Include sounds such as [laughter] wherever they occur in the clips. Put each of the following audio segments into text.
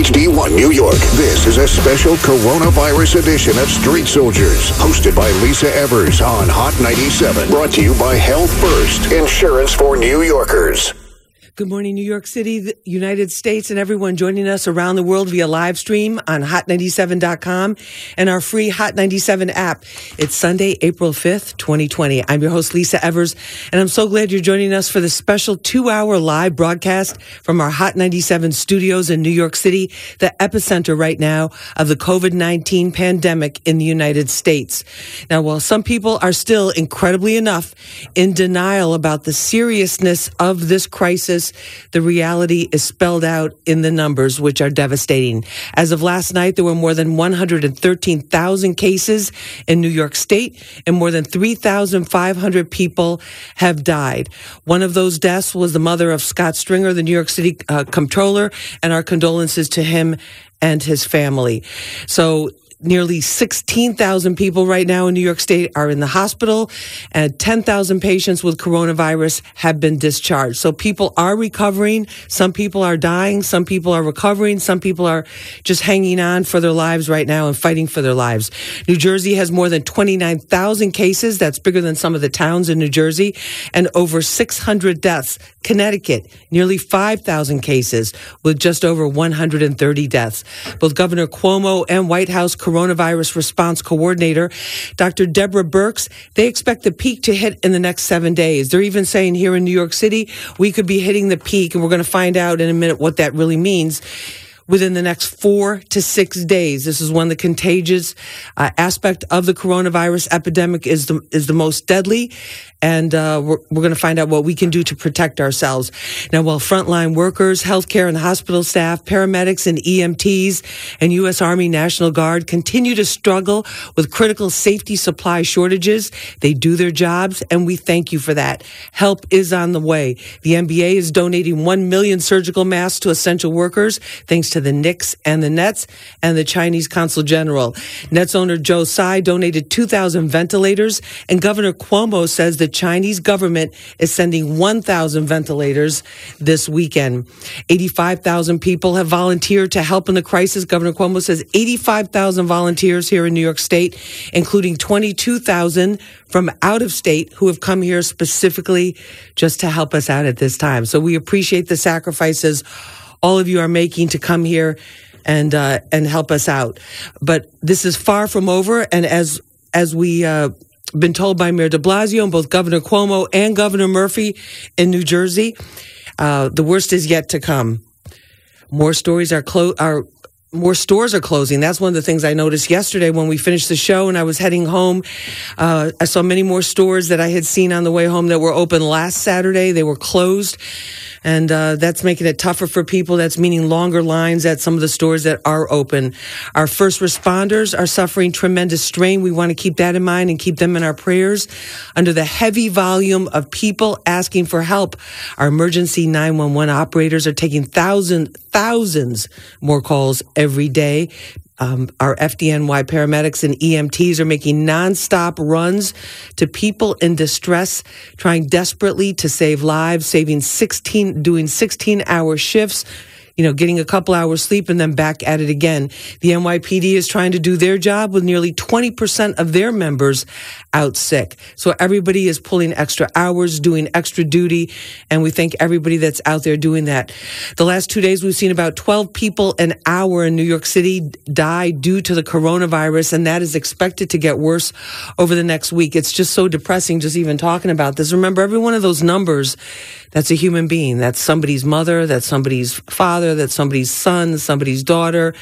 HD1 New York. This is a special coronavirus edition of Street Soldiers, hosted by Lisa Evers on Hot 97. Brought to you by Health First, insurance for New Yorkers. Good morning, New York City, the United States, and everyone joining us around the world via live stream on hot97.com and our free Hot 97 app. It's Sunday, April 5th, 2020. I'm your host, Lisa Evers, and I'm so glad you're joining us for this special two hour live broadcast from our Hot 97 studios in New York City, the epicenter right now of the COVID 19 pandemic in the United States. Now, while some people are still incredibly enough in denial about the seriousness of this crisis, the reality is spelled out in the numbers, which are devastating. As of last night, there were more than 113,000 cases in New York State, and more than 3,500 people have died. One of those deaths was the mother of Scott Stringer, the New York City uh, comptroller, and our condolences to him and his family. So nearly 16,000 people right now in New York State are in the hospital, and 10,000 patients with coronavirus have been discharged. So people are recovering. Some people are dying. Some people are recovering. Some people are just hanging on for their lives right now and fighting for their lives. New Jersey has more than 29,000 cases. That's bigger than some of the towns in New Jersey, and over 600 deaths. Connecticut, nearly 5,000 cases with just over 130 deaths. Both Governor Cuomo and White House coronavirus response coordinator, Dr. Deborah Birx. they expect the peak to hit in the next seven days. They're even saying here in New York City, we could be hitting the peak, and we're going to find out in a minute what that really means within the next four to six days. This is when the contagious uh, aspect of the coronavirus epidemic is the is the most deadly, and uh, we're, we're going to find out what we can do to protect ourselves. Now, while frontline workers, healthcare and hospital staff, paramedics and EMTs, and U.S. Army National Guard continue to struggle with critical safety supply shortages, they do their jobs, and we thank you for that. Help is on the way. The NBA is donating one million surgical masks to essential workers, thanks to the Knicks and the Nets and the Chinese Consul General. Nets owner Joe Tsai donated 2,000 ventilators, and Governor Cuomo says the Chinese government is sending 1,000 ventilators this weekend. 85,000 people have volunteered to help in the crisis. Governor Cuomo says 85,000 volunteers here in New York State, including 22,000 from out of state who have come here specifically just to help us out at this time. So we appreciate the sacrifices all of you are making to come here and uh, and help us out. But this is far from over, and as as we uh, been told by Mayor De Blasio and both Governor Cuomo and Governor Murphy in New Jersey, uh, the worst is yet to come. More stories are clo- are more stores are closing. That's one of the things I noticed yesterday when we finished the show and I was heading home. Uh, I saw many more stores that I had seen on the way home that were open last Saturday. They were closed and uh, that's making it tougher for people. That's meaning longer lines at some of the stores that are open. Our first responders are suffering tremendous strain. We want to keep that in mind and keep them in our prayers. Under the heavy volume of people asking for help, our emergency 911 operators are taking thousands, thousands more calls every day. Um, our FDNY paramedics and EMTs are making nonstop runs to people in distress, trying desperately to save lives, saving 16, doing 16 hour shifts you know, getting a couple hours sleep and then back at it again. The NYPD is trying to do their job with nearly 20% of their members out sick. So everybody is pulling extra hours, doing extra duty, and we thank everybody that's out there doing that. The last two days, we've seen about 12 people an hour in New York City die due to the coronavirus, and that is expected to get worse over the next week. It's just so depressing just even talking about this. Remember, every one of those numbers that's a human being. That's somebody's mother. That's somebody's father. That's somebody's son, somebody's daughter,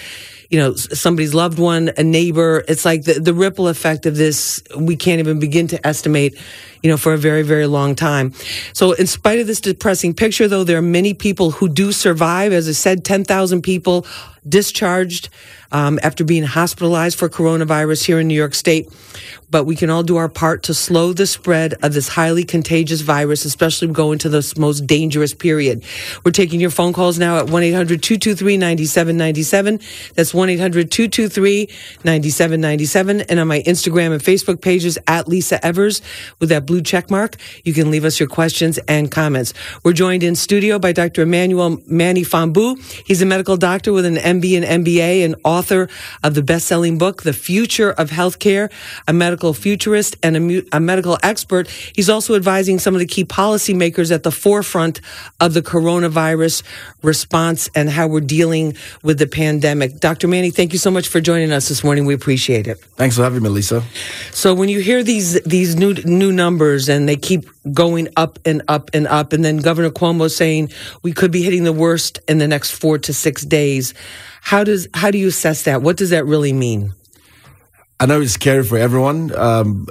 you know, somebody's loved one, a neighbor. It's like the, the ripple effect of this, we can't even begin to estimate, you know, for a very, very long time. So in spite of this depressing picture, though, there are many people who do survive. As I said, 10,000 people discharged um, after being hospitalized for coronavirus here in New York State. But we can all do our part to slow the spread of this highly contagious virus, especially going to this most dangerous period. We're taking your phone calls now at 1 800 223 9797. That's 1 800 223 9797. And on my Instagram and Facebook pages at Lisa Evers with that blue check mark. You can leave us your questions and comments. We're joined in studio by Dr. Emmanuel Manny Fombu. He's a medical doctor with an MD and MBA and author of the best-selling book, The Future of Healthcare, a medical futurist and a, mu- a medical expert. He's also advising some of the key policymakers at the forefront of the coronavirus response and how we're dealing with the pandemic. Dr. Manny, thank you so much for joining us this morning. We appreciate it. Thanks for having me, Lisa. So when you hear these these new new numbers and they keep going up and up and up, and then Governor Cuomo saying we could be hitting the worst in the next four to six days, how does how do you assess that? What does that really mean? I know it's scary for everyone, um,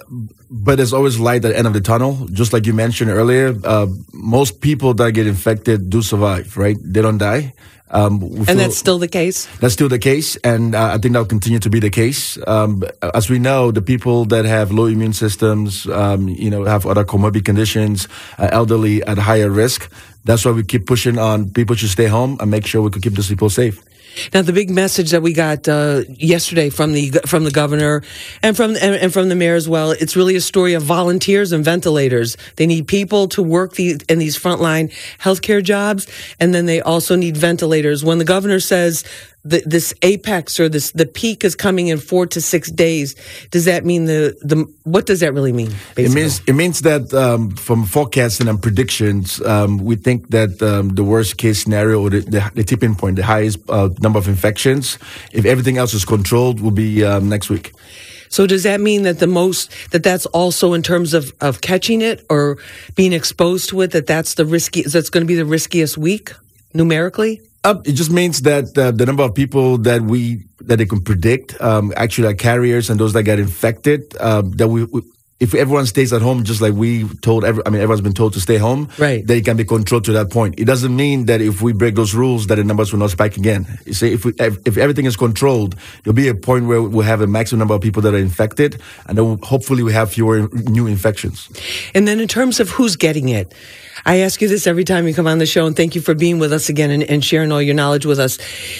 but there's always light at the end of the tunnel. Just like you mentioned earlier, uh, most people that get infected do survive, right? They don't die. Um, and that's still the case? That's still the case, and uh, I think that'll continue to be the case. Um, as we know, the people that have low immune systems, um, you know, have other comorbid conditions, uh, elderly at higher risk. That's why we keep pushing on people should stay home and make sure we can keep those people safe. Now, the big message that we got uh, yesterday from the from the governor and from and, and, from the mayor as well, it's really a story of volunteers and ventilators. They need people to work the, in these frontline healthcare jobs, and then they also need ventilators. When the governor says the, this apex or this the peak is coming in four to six days. Does that mean the the what does that really mean? Basically? It means it means that um, from forecasting and predictions, um, we think that um, the worst case scenario or the, the, the tipping point, the highest uh, number of infections, if everything else is controlled, will be um, next week. So does that mean that the most that that's also in terms of of catching it or being exposed to it that that's the risky that's going to be the riskiest week numerically? Uh, it just means that uh, the number of people that we that they can predict um, actually are carriers and those that get infected um, that we, we, if everyone stays at home just like we told every, I mean everyone's been told to stay home right Then it can be controlled to that point it doesn't mean that if we break those rules that the numbers will not spike again you see if we, if everything is controlled there'll be a point where we'll have a maximum number of people that are infected and then hopefully we have fewer new infections and then in terms of who's getting it I ask you this every time you come on the show, and thank you for being with us again and, and, sharing all your knowledge with us.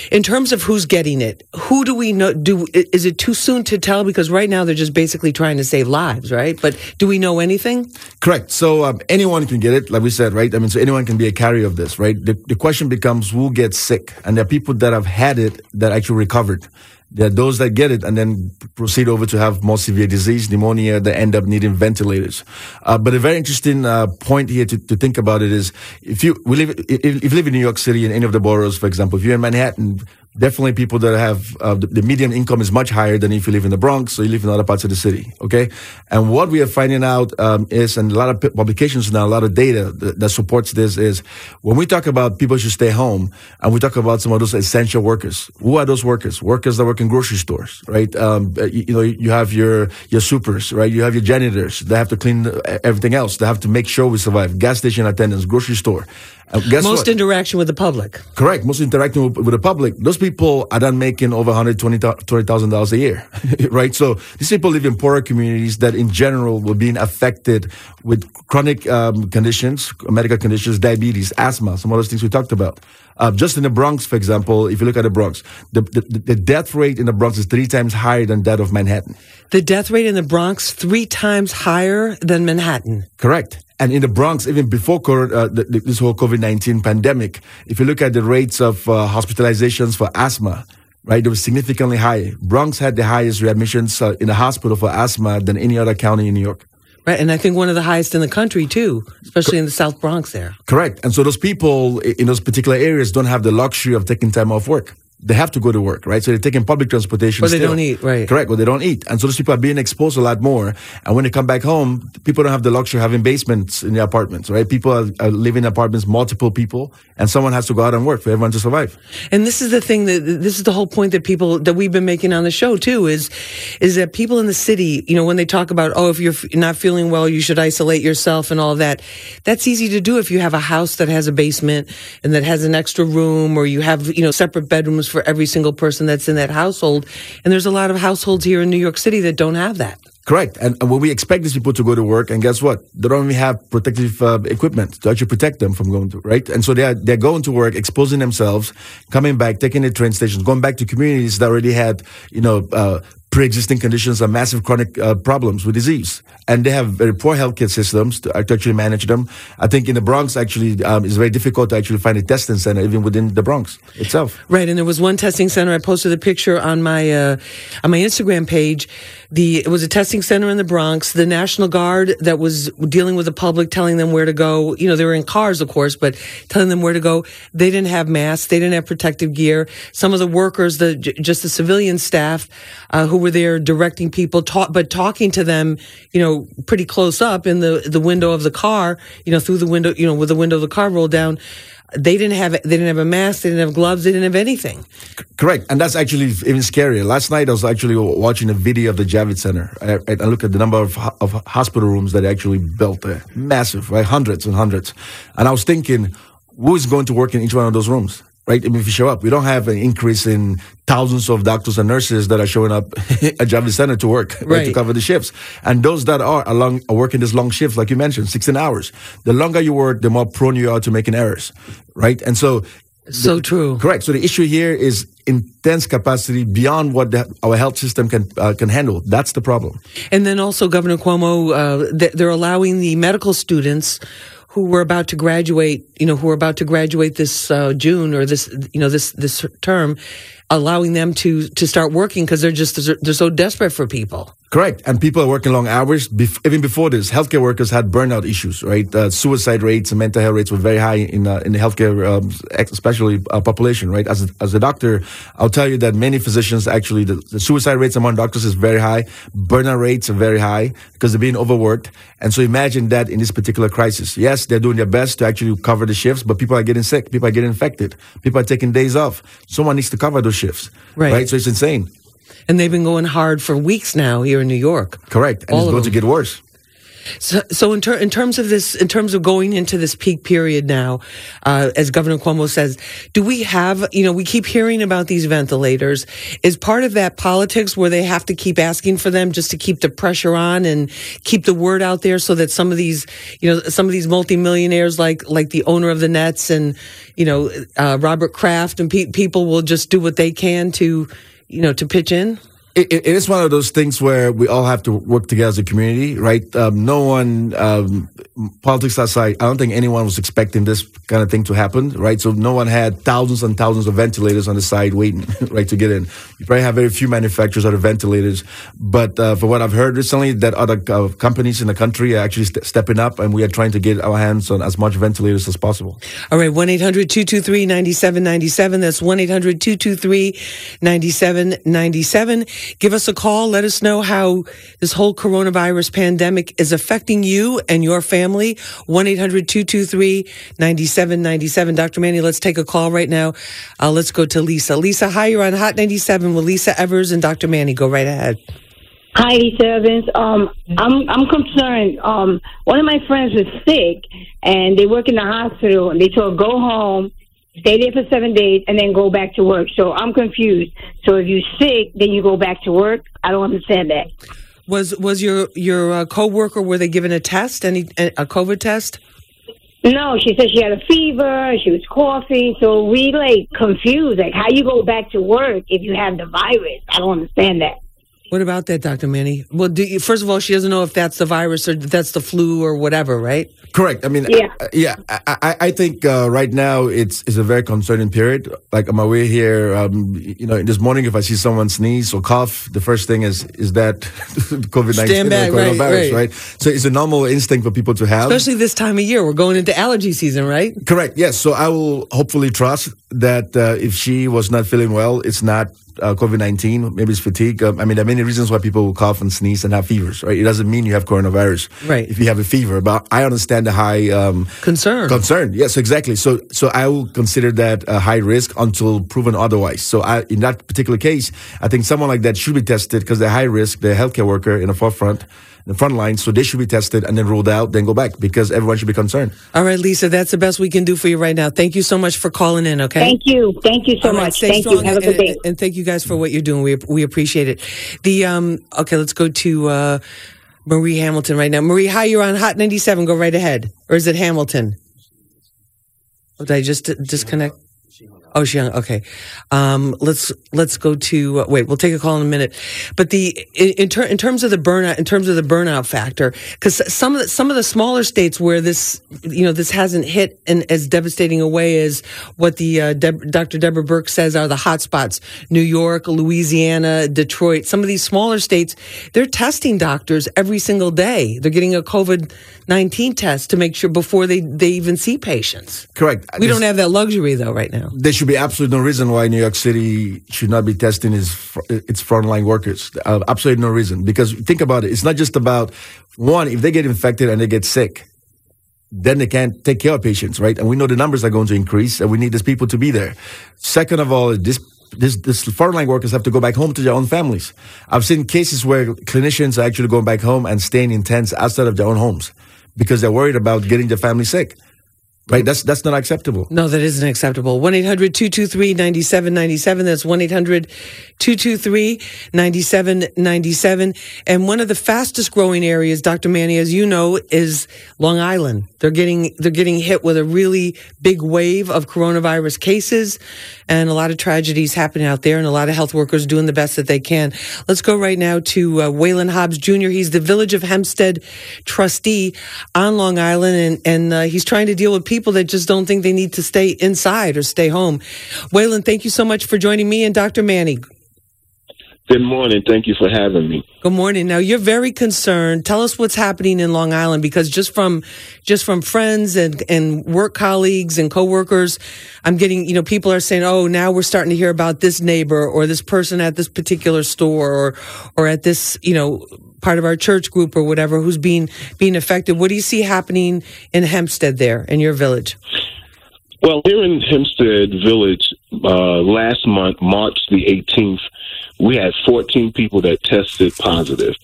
In terms of who's getting it, who do we know? Do is it too soon to tell? Because right now they're just basically trying to save lives, right? But do we know anything? Correct. So um, anyone can get it, like we said, right? I mean, so anyone can be a carrier of this, right? The, the question becomes who gets sick, and there are people that have had it that actually recovered. There are those that get it and then proceed over to have more severe disease, pneumonia, that end up needing ventilators. Uh, but a very interesting uh, point here to, to, think about it is if you live if, if you live in New York City in any of the boroughs, for example, if you're in Manhattan, definitely people that have uh, the, the, median income is much higher than if you live in the Bronx or you live in other parts of the city. Okay, and what we are finding out um, is, and a lot of publications now, a lot of data that, that, supports this is when we talk about people should stay home, and we talk about some of those essential workers. Who are those workers? Workers that work in grocery stores, right? Um, uh, you, you, know, you have your your supers, right? You have your janitors. They have to clean everything else. They have to make sure we survive. Gas station attendants, grocery store. Uh, most what? interaction with the public. Correct. Most interacting with, with, the public. Those people are not making over $120,000 a year, [laughs] right? So these people live in poorer communities that in general were being affected with chronic um, conditions, medical conditions, diabetes, asthma, some of those things we talked about. Uh, just in the Bronx, for example, if you look at the Bronx, the, the, the death rate in the Bronx is three times higher than that of Manhattan. The death rate in the Bronx three times higher than Manhattan. Correct. And in the Bronx, even before uh, this whole COVID 19 pandemic, if you look at the rates of uh, hospitalizations for asthma, right, they were significantly higher. Bronx had the highest readmissions uh, in the hospital for asthma than any other county in New York. Right, and I think one of the highest in the country too, especially Co- in the South Bronx there. Correct. And so those people in those particular areas don't have the luxury of taking time off work they have to go to work, right? So they're taking public transportation. Or they still. don't eat, right? Correct. Or they don't eat, and so those people are being exposed a lot more. And when they come back home, people don't have the luxury of having basements in their apartments, right? People are, are living in apartments, multiple people, and someone has to go out and work for everyone to survive. And this is the thing that this is the whole point that people that we've been making on the show too is is that people in the city, you know, when they talk about oh, if you're not feeling well, you should isolate yourself and all of that. That's easy to do if you have a house that has a basement and that has an extra room, or you have you know separate bedrooms for every single person that's in that household. And there's a lot of households here in New York City that don't have that. Correct. And, when we expect these people to go to work, and guess what? They don't even have protective uh, equipment to actually protect them from going to, right? And so they're, they're going to work, exposing themselves, coming back, taking the train stations, going back to communities that already had, you know, uh, pre-existing conditions or massive chronic uh, problems with disease, and they have very poor healthcare systems to, to actually manage them. I think in the Bronx, actually, um, it's very difficult to actually find a testing center even within the Bronx itself. Right, and there was one testing center. I posted a picture on my uh, on my Instagram page. The it was a testing center in the Bronx. The National Guard that was dealing with the public, telling them where to go. You know, they were in cars, of course, but telling them where to go. They didn't have masks. They didn't have protective gear. Some of the workers, the just the civilian staff uh, who were there directing people, talk, but talking to them, you know, pretty close up in the the window of the car. You know, through the window, you know, with the window of the car rolled down they didn't have they didn't have a mask, they didn't have gloves, they didn't have anything. Correct, and that's actually even scarier. Last night I was actually watching a video of the Javits Center. I, I look at the number of, of hospital rooms that actually built there, massive, right, hundreds and hundreds. And I was thinking, who is going to work in each one of those rooms? Right? I mean, if you show up, we don't have an increase in thousands of doctors and nurses that are showing up [laughs] at Javits Center to work, right. right. to cover the shifts. And those that are along, are working these long shifts, like you mentioned, 16 hours. The longer you work, the more prone you are to making errors, right? And so, so the, true. Correct. So the issue here is intense capacity beyond what the, our health system can uh, can handle. That's the problem. And then also, Governor Cuomo, uh, they're allowing the medical students who were about to graduate, you know, who are about to graduate this uh, June or this, you know, this this term, allowing them to to start working because they're just they're so desperate for people. Correct, and people are working long hours. Bef- even before this, healthcare workers had burnout issues, right? Uh, suicide rates and mental health rates were very high in uh, in the healthcare, um, especially uh, population, right? As a, as a doctor, I'll tell you that many physicians actually the, the, suicide rates among doctors is very high. Burnout rates are very high because they're being overworked. And so imagine that in this particular crisis. Yes, they're doing their best to actually cover the shifts, but people are getting sick, people are getting infected, people are taking days off. Someone needs to cover those shifts, right? right? So it's insane and they've been going hard for weeks now here in New York. Correct, and All it's going to get worse. So, so in, ter- in, terms of this, in terms of going into this peak period now, uh, as Governor Cuomo says, do we have, you know, we keep hearing about these ventilators. Is part of that politics where they have to keep asking for them just to keep the pressure on and keep the word out there so that some of these, you know, some of these multimillionaires like, like the owner of the Nets and, you know, uh, Robert Kraft and pe- people will just do what they can to, you know, to pitch in? It, it is one of those things where we all have to work together as a community, right? Um, no one, um, politics aside, I don't think anyone was expecting this kind of thing to happen, right? So no one had thousands and thousands of ventilators on the side waiting, [laughs] right, to get in. You probably have very few manufacturers of ventilators, but uh, for what I've heard recently, that other uh, companies in the country are actually st- stepping up, and we are trying to get our hands on as much ventilators as possible. All right, one 223 9797 That's one 223 9797 Give us a call. Let us know how this whole coronavirus pandemic is affecting you and your family. 1-800-223-9797. Dr. Manny, let's take a call right now. Uh, let's go to Lisa. Lisa, hi, you're on Hot 97 with Lisa Evers and Dr. Manny. Go right ahead. Hi, Lisa Evans. Um, I'm I'm concerned. Um, one of my friends was sick, and they work in the hospital, and they told go home stay there for seven days, and then go back to work. So I'm confused. So if you're sick, then you go back to work. I don't understand that. Was was your your uh, coworker? Were they given a test? Any a COVID test? No, she said she had a fever. She was coughing. So we like confused. Like, how you go back to work if you have the virus? I don't understand that. What about that, Dr. Manny? Well, you, first of all, she doesn't know if that's the virus or that's the flu or whatever, right? Correct. I mean, yeah, uh, yeah. I, I think uh, right now it's it's a very concerning period. Like on my way here, um, you know, this morning, if I see someone sneeze or cough, the first thing is is that [laughs] COVID nineteen or coronavirus, right, right. right? So it's a normal instinct for people to have, especially this time of year. We're going into allergy season, right? Correct. Yes. So I will hopefully trust that uh, if she was not feeling well, it's not uh, COVID 19, maybe it's fatigue. Um, I mean, there are many reasons why people will cough and sneeze and have fevers, right? It doesn't mean you have coronavirus. Right. If you have a fever, but I understand the high um, concern. Concern, yes, exactly. So, so I will consider that a high risk until proven otherwise. So, I, in that particular case, I think someone like that should be tested because they're high risk, they're a healthcare worker in the forefront the front line, so they should be tested and then ruled out, then go back because everyone should be concerned. All right, Lisa, that's the best we can do for you right now. Thank you so much for calling in. Okay. Thank you. Thank you so much. Thank you. Have a good day. And, and, thank you guys for what you're doing. We we appreciate it. The um okay, let's go to uh, Marie Hamilton right now. Marie, hi, you're on Hot 97. Go right ahead. Or is it Hamilton? Oh, did I just disconnect? Oh, she's young. Okay. Um, let's let's go to uh, wait. We'll take a call in a minute. But the in, in, ter- in terms of the burnout, in terms of the burnout factor, because some of the, some of the smaller states where this you know this hasn't hit in as devastating a way as what the uh, Deb- Dr. Deborah Burke says are the hotspots: New York, Louisiana, Detroit. Some of these smaller states, they're testing doctors every single day. They're getting a COVID nineteen test to make sure before they they even see patients. Correct. We don't have that luxury though right now. There should be absolutely no reason why New York City should not be testing its its frontline workers. Uh, absolutely no reason. Because think about it. It's not just about one. If they get infected and they get sick, then they can't take care of patients, right? And we know the numbers are going to increase, and we need these people to be there. Second of all, this this, this frontline workers have to go back home to their own families. I've seen cases where clinicians are actually going back home and staying in tents outside of their own homes because they're worried about getting their family sick. Right, that's that's not acceptable. No, that isn't acceptable. 1 800 223 9797. That's 1 800 223 9797. And one of the fastest growing areas, Dr. Manny, as you know, is Long Island. They're getting they're getting hit with a really big wave of coronavirus cases and a lot of tragedies happening out there and a lot of health workers doing the best that they can. Let's go right now to uh, Waylon Hobbs Jr. He's the Village of Hempstead trustee on Long Island and, and uh, he's trying to deal with people that just don't think they need to stay inside or stay home. Waylon, thank you so much for joining me and Dr. Manny. Good morning. Thank you for having me. Good morning. Now you're very concerned. Tell us what's happening in Long Island because just from just from friends and and work colleagues and coworkers, I'm getting you know people are saying, oh, now we're starting to hear about this neighbor or this person at this particular store or or at this you know part of our church group or whatever who's being being affected. What do you see happening in Hempstead there in your village? Well, here in Hempstead Village, uh, last month, March the 18th, we had 14 people that tested positive.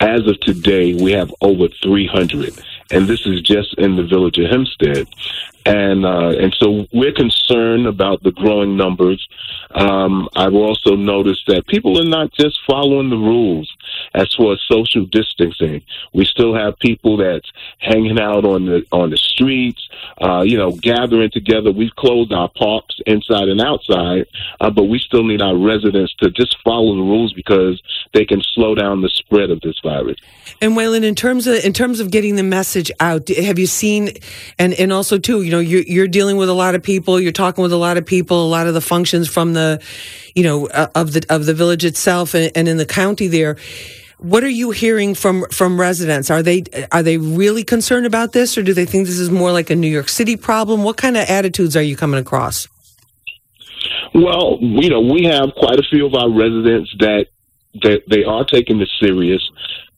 As of today, we have over 300, and this is just in the village of Hempstead. And uh, and so we're concerned about the growing numbers. Um, I've also noticed that people are not just following the rules as as social distancing. We still have people that's hanging out on the on the streets, uh, you know, gathering together. We've closed our parks inside and outside, uh, but we still need our residents to just follow the rules because they can slow down the spread of this virus. And Waylon, in terms of in terms of getting the message out, have you seen, and and also too, you know, you're you're dealing with a lot of people, you're talking with a lot of people, a lot of the functions from the, you know, uh, of the of the village itself and, and in the county there. What are you hearing from from residents? Are they are they really concerned about this, or do they think this is more like a New York City problem? What kind of attitudes are you coming across? Well, you know, we have quite a few of our residents that that they are taking this serious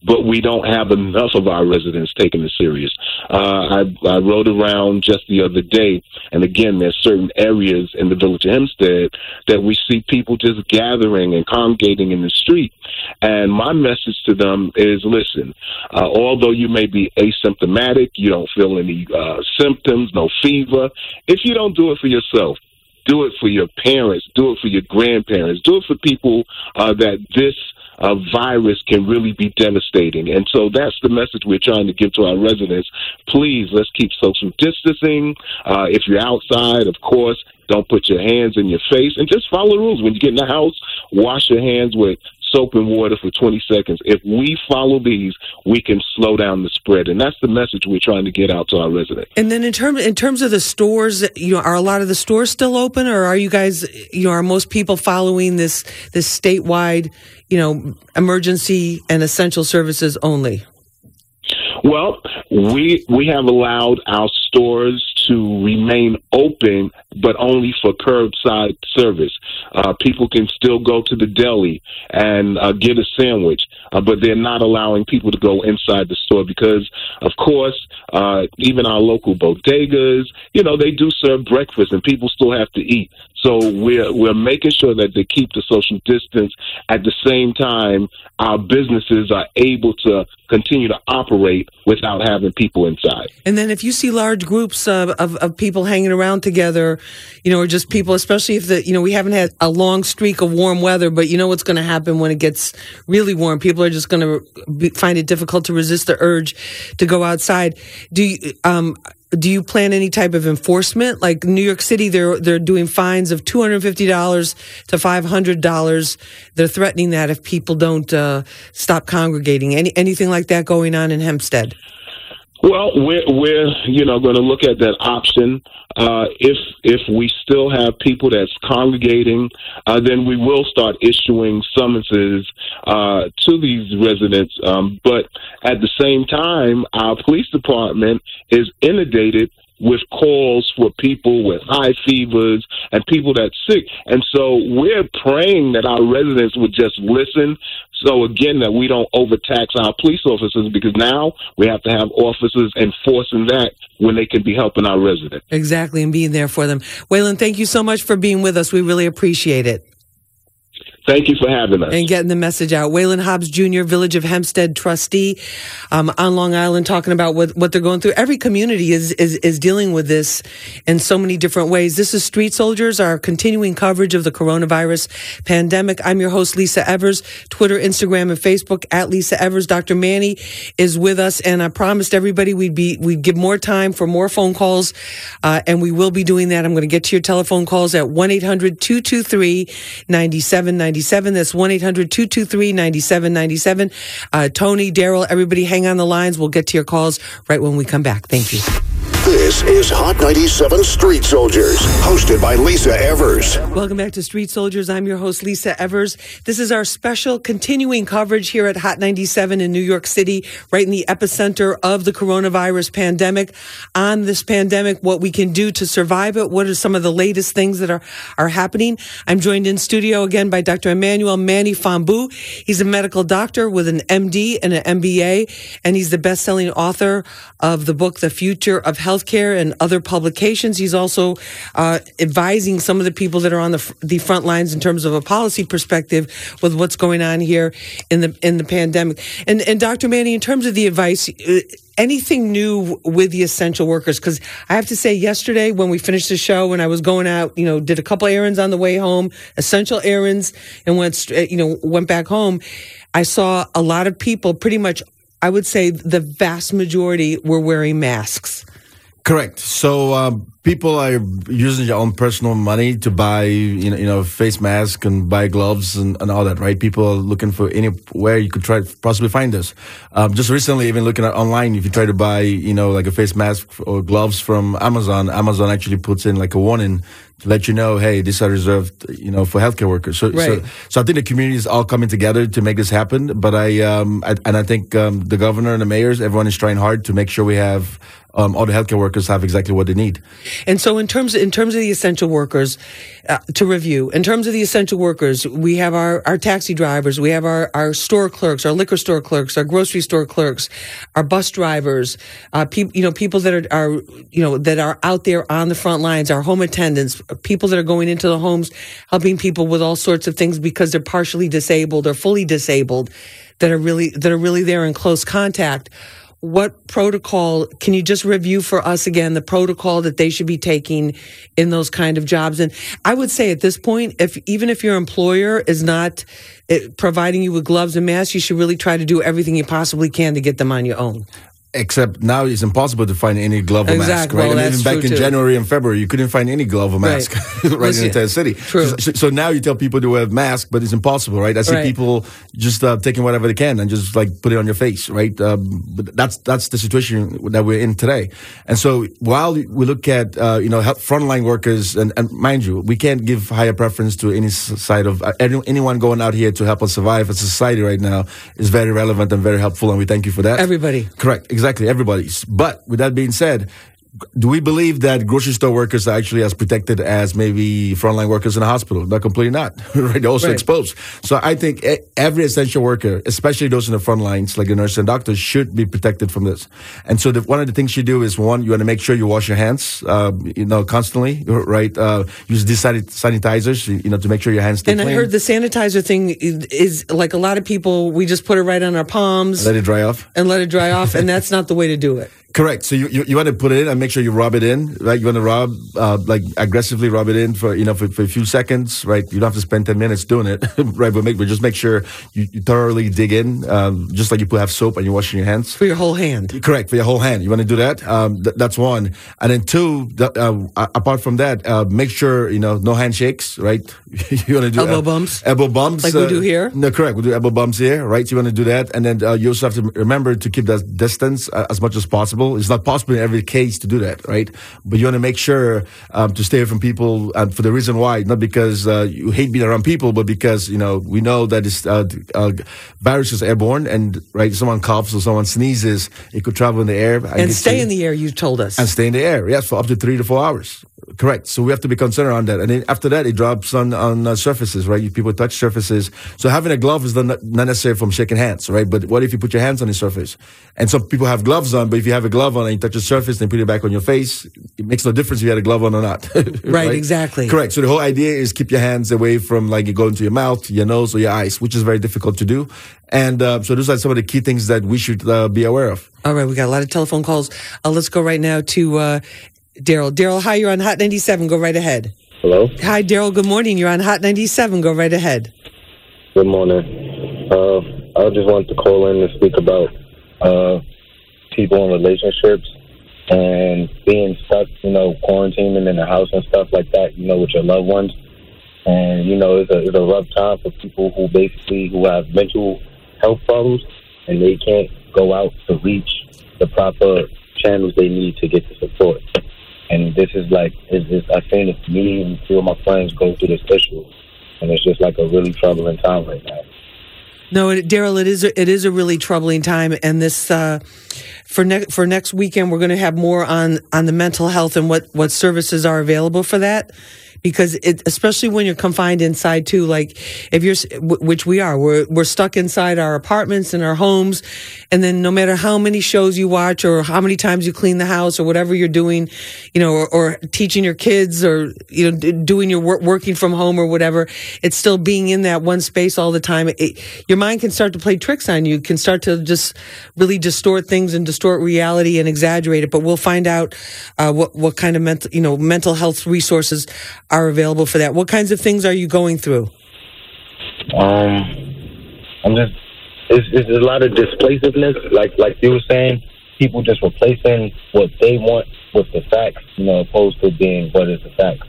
but we don't have enough of our residents taking it serious. Uh, I, I rode around just the other day, and again, there's certain areas in the village of Hempstead that we see people just gathering and congregating in the street. And my message to them is listen, uh, although you may be asymptomatic, you don't feel any uh, symptoms, no fever, if you don't do it for yourself, do it for your parents, do it for your grandparents, do it for people uh, that this uh, virus can really be devastating. And so that's the message we're trying to give to our residents. Please, let's keep social distancing. Uh, if you're outside, of course, don't put your hands in your face and just follow the rules. When you get in the house, wash your hands with soap and water for 20 seconds. If we follow these, we can slow down the spread, and that's the message we're trying to get out to our residents. And then in terms in terms of the stores, you know, are a lot of the stores still open, or are you guys, you know, are most people following this this statewide, you know, emergency and essential services only? Well, we we have allowed our stores to remain open, but only for curbside service. Uh, people can still go to the deli and uh, get a sandwich, uh, but they're not allowing people to go inside the store because, of course, uh, even our local bodegas, you know, they do serve breakfast and people still have to eat. So we're we're making sure that they keep the social distance. At the same time, our businesses are able to continue to operate without having people inside. And then if you see large groups of, of, of, people hanging around together, you know, or just people, especially if the, you know, we haven't had a long streak of warm weather, but you know what's going to happen when it gets really warm. People are just going to find it difficult to resist the urge to go outside. Do you, um, do you plan any type of enforcement? Like New York City, they're they're doing fines of two hundred fifty dollars to five hundred dollars. They're threatening that if people don't uh, stop congregating. Any anything like that going on in Hempstead? Well, we're we're you know going to look at that option. Uh, if if we still have people that's congregating, uh, then we will start issuing summonses uh, to these residents. Um, but at the same time, our police department is inundated with calls for people with high fevers and people that's sick. And so we're praying that our residents would just listen. So again, that we don't overtax our police officers because now we have to have officers enforcing that when they can be helping our residents. Exactly, and being there for them. Waylon, thank you so much for being with us. We really appreciate it. Thank you for having us. And getting the message out. Waylon Hobbs Jr., Village of Hempstead trustee um, on Long Island, talking about what, what they're going through. Every community is, is, is dealing with this in so many different ways. This is Street Soldiers, our continuing coverage of the coronavirus pandemic. I'm your host, Lisa Evers. Twitter, Instagram, and Facebook at Lisa Evers. Dr. Manny is with us, and I promised everybody we'd be we'd give more time for more phone calls, uh, and we will be doing that. I'm going to get to your telephone calls at 1 800 223 9797. 97. That's 1 800 223 9797. Uh, Tony, Daryl, everybody hang on the lines. We'll get to your calls right when we come back. Thank you. This is Hot 97 Street Soldiers, hosted by Lisa Evers. Welcome back to Street Soldiers. I'm your host, Lisa Evers. This is our special continuing coverage here at Hot 97 in New York City, right in the epicenter of the coronavirus pandemic. On this pandemic, what we can do to survive it, what are some of the latest things that are, are happening. I'm joined in studio again by Dr. Emmanuel Manny Fombu. He's a medical doctor with an MD and an MBA, and he's the best-selling author of the book, The Future of Health healthcare and other publications. He's also uh, advising some of the people that are on the the front lines in terms of a policy perspective with what's going on here in the in the pandemic. And and Dr. Manny, in terms of the advice. Uh, anything new with the essential workers? Because I have to say, yesterday when we finished the show, when I was going out, you know, did a couple errands on the way home, essential errands, and went, you know, went back home. I saw a lot of people, pretty much, I would say, the vast majority were wearing masks. Correct. So um, people are using their own personal money to buy, you know, you know, face masks and buy gloves and, and all that, right? People are looking for anywhere you could try to possibly find this. Um, just recently, even looking at online, if you try to buy, you know, like a face mask or gloves from Amazon, Amazon actually puts in like a warning to let you know, hey, these are reserved, you know, for healthcare workers. So, right. so, so I think the community is all coming together to make this happen. But I, um, I and I think um, the governor and the mayors, everyone is trying hard to make sure we have um, all the healthcare workers have exactly what they need. And so, in terms in terms of the essential workers, uh, to review, in terms of the essential workers, we have our, our taxi drivers, we have our, our store clerks, our liquor store clerks, our grocery store clerks, our bus drivers, uh, people you know people that are, are you know that are out there on the front lines, our home attendants, people that are going into the homes, helping people with all sorts of things because they're partially disabled or fully disabled, that are really that are really there in close contact what protocol can you just review for us again the protocol that they should be taking in those kind of jobs? And i would say at this point if even if your employer is not eh, providing you with gloves and masks you should really try to do everything you possibly can to get them on your own Except now it's impossible to find any glove or exactly. mask, right? Well, and even back in too. January and February, you couldn't find any glove or mask right, [laughs] right in the entire city. True. So, so, now you tell people to wear a mask, but it's impossible, right? I see right. people just uh, taking whatever they can and just like put it on your face, right? Um, but that's that's the situation that we're in today. And so while we look at uh, you know frontline workers, and, and, mind you, we can't give higher preference to any side of uh, anyone going out here to help us survive as a society right now is very relevant and very helpful, and we thank you for that. Everybody, correct, exactly, everybody's. But with that being said, do we believe that grocery store workers are actually as protected as maybe frontline workers in a hospital? Not completely not. [laughs] right? They're also right. exposed. So I think every essential worker, especially those in the front lines, like the nurse and doctors, should be protected from this. And so the, one of the things you do is one, you want to make sure you wash your hands, uh, you know, constantly, right? Uh, use these sanitizers, you know, to make sure your hands stay and clean. I heard the sanitizer thing is like a lot of people, we just put it right on our palms. Let it dry off. And let it dry off. and that's not the way to do it. Correct. So you, you, you want to put it in and make sure you rub it in, right? You want to rub, uh, like aggressively rub it in for, you know, for, for a few seconds, right? You don't have to spend 10 minutes doing it, [laughs] right? But make, but just make sure you, you thoroughly dig in, um, just like you put have soap and you're washing your hands. For your whole hand. Correct. For your whole hand. You want to do that? Um, th- that's one. And then two, th- uh, apart from that, uh, make sure, you know, no handshakes, right? [laughs] you want to do elbow bumps. Elbow bumps. Like we do here? No, correct. We do elbow bumps here, right? So you want to do that. And then you also have to remember to keep that distance as much as possible. It's not possible in every case to do that, right? But you want to make sure um, to stay away from people, and for the reason why, not because uh, you hate being around people, but because you know we know that this uh, uh, virus is airborne, and right, someone coughs or someone sneezes, it could travel in the air and, and stay in the air. You told us and stay in the air, yes, for up to three to four hours. Correct. So we have to be concerned around that. And then after that, it drops on, on uh, surfaces, right? People touch surfaces. So having a glove is not, necessary from shaking hands, right? But what if you put your hands on the surface? And some people have gloves on, but if you have a glove on and you touch the surface and put it back on your face, it makes no difference if you had a glove on or not. [laughs] right, right, exactly. Correct. So the whole idea is keep your hands away from like you go into your mouth, your nose, or your eyes, which is very difficult to do. And uh, so those are some of the key things that we should uh, be aware of. All right, we got a lot of telephone calls. Uh, let's go right now to uh, Daryl. Daryl, hi, you're on Hot 97. Go right ahead. Hello. Hi, Daryl. Good morning. You're on Hot 97. Go right ahead. Good morning. Uh, I just wanted to call in to speak about uh, people in relationships and being stuck, you know, quarantining in the house and stuff like that, you know, with your loved ones. And, you know, it's a, it's a rough time for people who basically, who have mental health problems and they can't go out to reach the proper channels they need to get the support. And this is like, it's just, I think it's me and a few of my friends go through this issue. And it's just like a really troubling time right now. No, Daryl, it is a, it is a really troubling time, and this uh, for next for next weekend we're going to have more on on the mental health and what what services are available for that because it, especially when you're confined inside too, like if you're, which we are, we're, we're stuck inside our apartments and our homes. And then no matter how many shows you watch or how many times you clean the house or whatever you're doing, you know, or, or teaching your kids or, you know, doing your work, working from home or whatever, it's still being in that one space all the time. It, your mind can start to play tricks on you, can start to just really distort things and distort reality and exaggerate it. But we'll find out, uh, what, what kind of mental, you know, mental health resources are available for that. What kinds of things are you going through? Um, I'm just it's, it's a lot of displaciveness, like like you were saying. People just replacing what they want with the facts, you know, opposed to being what is the facts.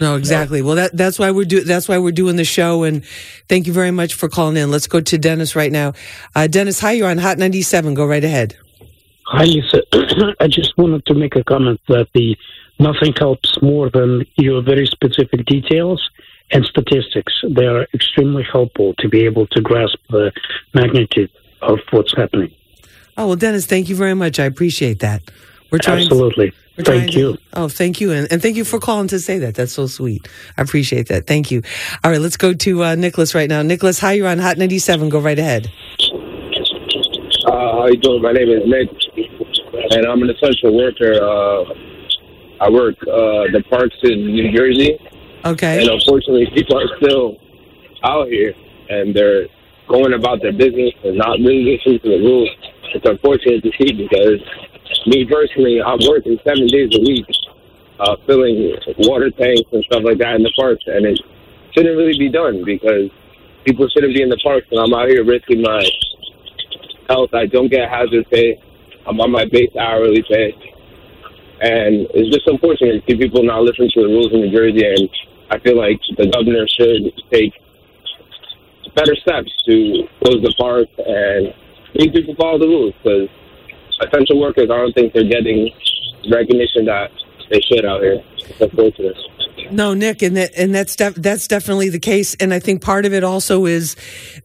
No, exactly. Well, that that's why we're do that's why we're doing the show. And thank you very much for calling in. Let's go to Dennis right now. Uh, Dennis, hi. You're on Hot 97. Go right ahead. Hi, Lisa. [clears throat] I just wanted to make a comment that the nothing helps more than your very specific details and statistics. They are extremely helpful to be able to grasp the magnitude of what's happening. Oh well, Dennis, thank you very much. I appreciate that. We're trying. Absolutely. To, thank you. To, oh, thank you, and, and thank you for calling to say that. That's so sweet. I appreciate that. Thank you. All right, let's go to uh, Nicholas right now. Nicholas, hi, you're on Hot 97. Go right ahead. Uh, how you doing? My name is Nick, and I'm an essential worker. Uh, I work uh, the parks in New Jersey. Okay. And unfortunately, people are still out here and they're going about their business and not really listening to the rules. It's unfortunate to see because me personally, I'm working seven days a week, uh, filling water tanks and stuff like that in the parks, and it shouldn't really be done because people shouldn't be in the parks, and I'm out here risking my health. I don't get hazard pay. I'm on my base hourly pay. And it's just unfortunate to see people not listening to the rules in New Jersey. And I feel like the governor should take better steps to close the park and make people follow the rules because essential workers, I don't think they're getting recognition that they should out here. It's unfortunate. No, Nick, and that and that's def- that's definitely the case. And I think part of it also is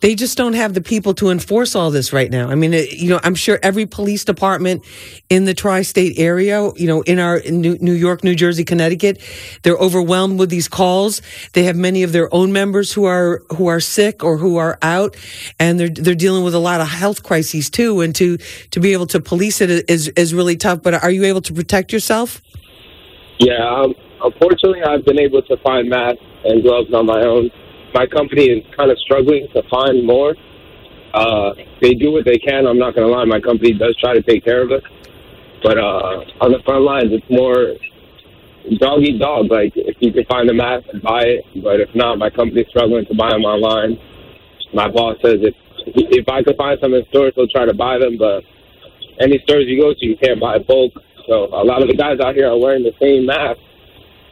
they just don't have the people to enforce all this right now. I mean, it, you know, I'm sure every police department in the tri-state area, you know, in our in New, New York, New Jersey, Connecticut, they're overwhelmed with these calls. They have many of their own members who are who are sick or who are out, and they're they're dealing with a lot of health crises too. And to to be able to police it is is really tough. But are you able to protect yourself? Yeah, um, unfortunately, I've been able to find masks and gloves on my own. My company is kind of struggling to find more. Uh, they do what they can. I'm not going to lie. My company does try to take care of us. But uh, on the front lines, it's more dog eat dog. Like if you can find a mask, buy it. But if not, my company's struggling to buy them online. My boss says if if I could find some in stores, he'll try to buy them. But any stores you go to, you can't buy bulk. So a lot of the guys out here are wearing the same mask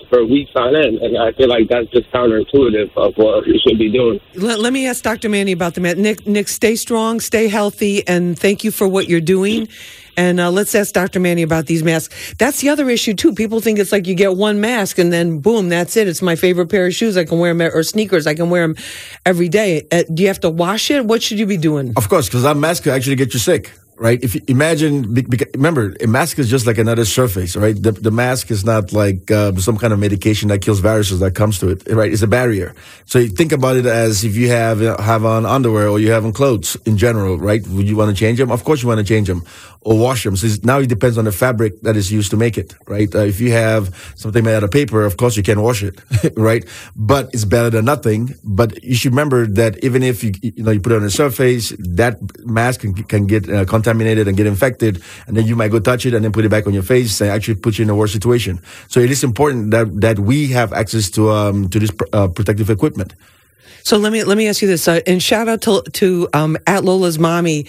for weeks on end, and I feel like that's just counterintuitive of what we should be doing. Let, let me ask Dr. Manny about the mask. Nick, Nick, stay strong, stay healthy, and thank you for what you're doing. And uh, let's ask Dr. Manny about these masks. That's the other issue too. People think it's like you get one mask and then boom, that's it. It's my favorite pair of shoes. I can wear them or sneakers. I can wear them every day. Uh, do you have to wash it? What should you be doing? Of course, because that mask could actually get you sick right? If you imagine, remember, a mask is just like another surface, right? The, the mask is not like uh, some kind of medication that kills viruses that comes to it, right? It's a barrier. So you think about it as if you have have on underwear or you have on clothes in general, right? Would you want to change them? Of course, you want to change them or wash them. So now it depends on the fabric that is used to make it, right? Uh, if you have something made out of paper, of course you can wash it, [laughs] right? But it's better than nothing. But you should remember that even if you you know you put it on a surface, that mask can, can get uh, contaminated and get infected, and then you might go touch it and then put it back on your face and actually put you in a worse situation. So it is important that that we have access to um, to this uh, protective equipment. So let me let me ask you this, uh, and shout out to to um, at Lola's mommy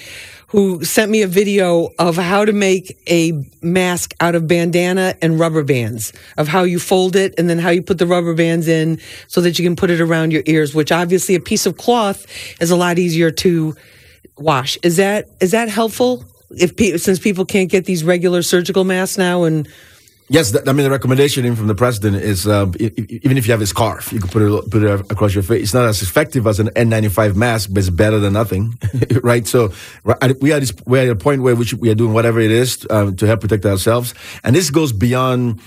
who sent me a video of how to make a mask out of bandana and rubber bands, of how you fold it and then how you put the rubber bands in so that you can put it around your ears, which obviously a piece of cloth is a lot easier to wash. Is that is that helpful? If since people can't get these regular surgical masks now and Yes, I mean the recommendation from the president is uh, even if you have a scarf, you can put it put it across your face. It's not as effective as an N95 mask, but it's better than nothing, [laughs] right? So we are we are at a point where we, should, we are doing whatever it is um, to help protect ourselves, and this goes beyond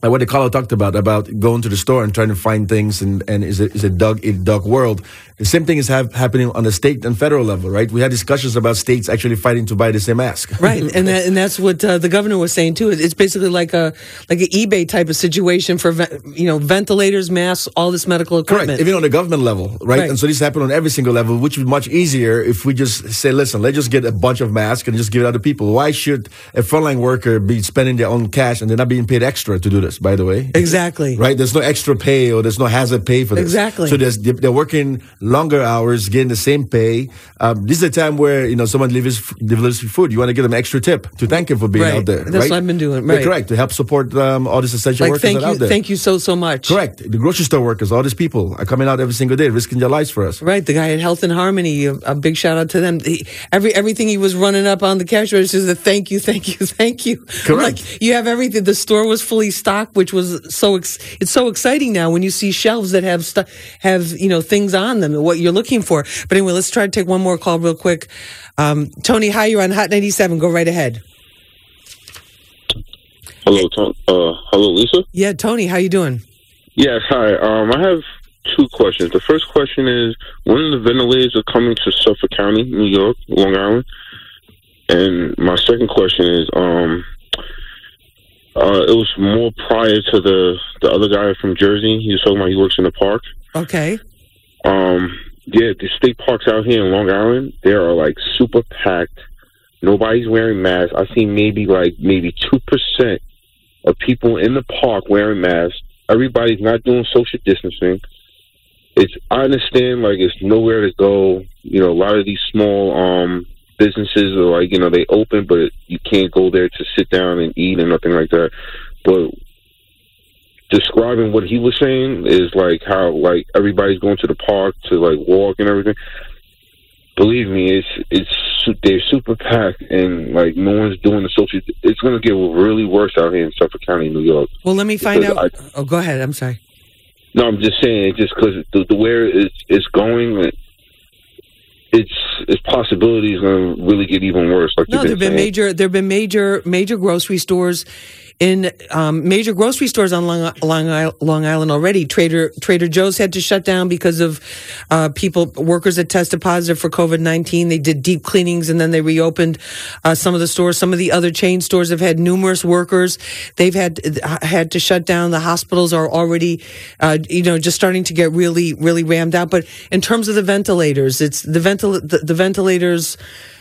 like what the caller talked about about going to the store and trying to find things and and is it is a dog a dog world the same thing is have, happening on the state and federal level, right? We had discussions about states actually fighting to buy the same mask, right? and that, and that's what uh, the governor was saying too. It's basically like a like an eBay type of situation for you know ventilators, masks, all this medical equipment. Correct. Even on the government level, right? right? And so this happened on every single level, which would be much easier if we just say, listen, let's just get a bunch of masks and just give it out to people. Why should a frontline worker be spending their own cash and they're not being paid extra to do this? By the way, exactly. Right? There's no extra pay or there's no hazard pay for this. Exactly. So they're working longer hours, getting the same pay. Um, this is a time where you know someone delivers delivers food. You want to give them extra tip to thank him for being right. out there. That's right? what I've been doing. Right. Yeah, correct to help support um, all these essential like, workers thank you, out there. Thank you so so much. Correct. The grocery store workers, all these people are coming out every single day, risking their lives for us. Right. The guy at Health and Harmony, a, a big shout out to them. He, every everything he was running up on the cash register is a thank you, thank you, [laughs] thank you. Correct. Like you have everything. The store was fully stocked, which was so ex- it's so exciting now when you see shelves that have stu- have you know things on them what you're looking for. But anyway, let's try to take one more call real quick. Um, Tony, hi, you're on Hot 97. Go right ahead. Hello, Tony. Uh, hello, Lisa. Yeah, Tony, how you doing? Yes, hi. Um, I have two questions. The first question is when the ventilators are coming to Suffolk County, New York, Long Island, and my second question is, um, uh, it was more prior to the the other guy from Jersey. He was talking about he works in the park. Okay. Um, yeah, the state parks out here in Long Island, they are like super packed. Nobody's wearing masks. I see maybe like maybe two percent of people in the park wearing masks. Everybody's not doing social distancing. It's I understand like it's nowhere to go. You know, a lot of these small um businesses are like you know they open, but you can't go there to sit down and eat and nothing like that. But describing what he was saying is like how like everybody's going to the park to like walk and everything. Believe me, it's it's they're super packed and like no one's doing the social. It's going to get really worse out here in Suffolk County, New York. Well, let me find out. I, oh, go ahead. I'm sorry. No, I'm just saying, just because the, the where it's, it's going, it's its possibility is going to really get even worse. Like no, there've been major there've been major major grocery stores in um, major grocery stores on Long, Long, Long, Island already. Trader Trader Joe's had to shut down because of uh, people workers that tested positive for COVID nineteen. They did deep cleanings and then they reopened uh, some of the stores. Some of the other chain stores have had numerous workers. They've had had to shut down. The hospitals are already, uh, you know, just starting to get really really rammed out. But in terms of the ventilators, it's the ventil the, the ventilators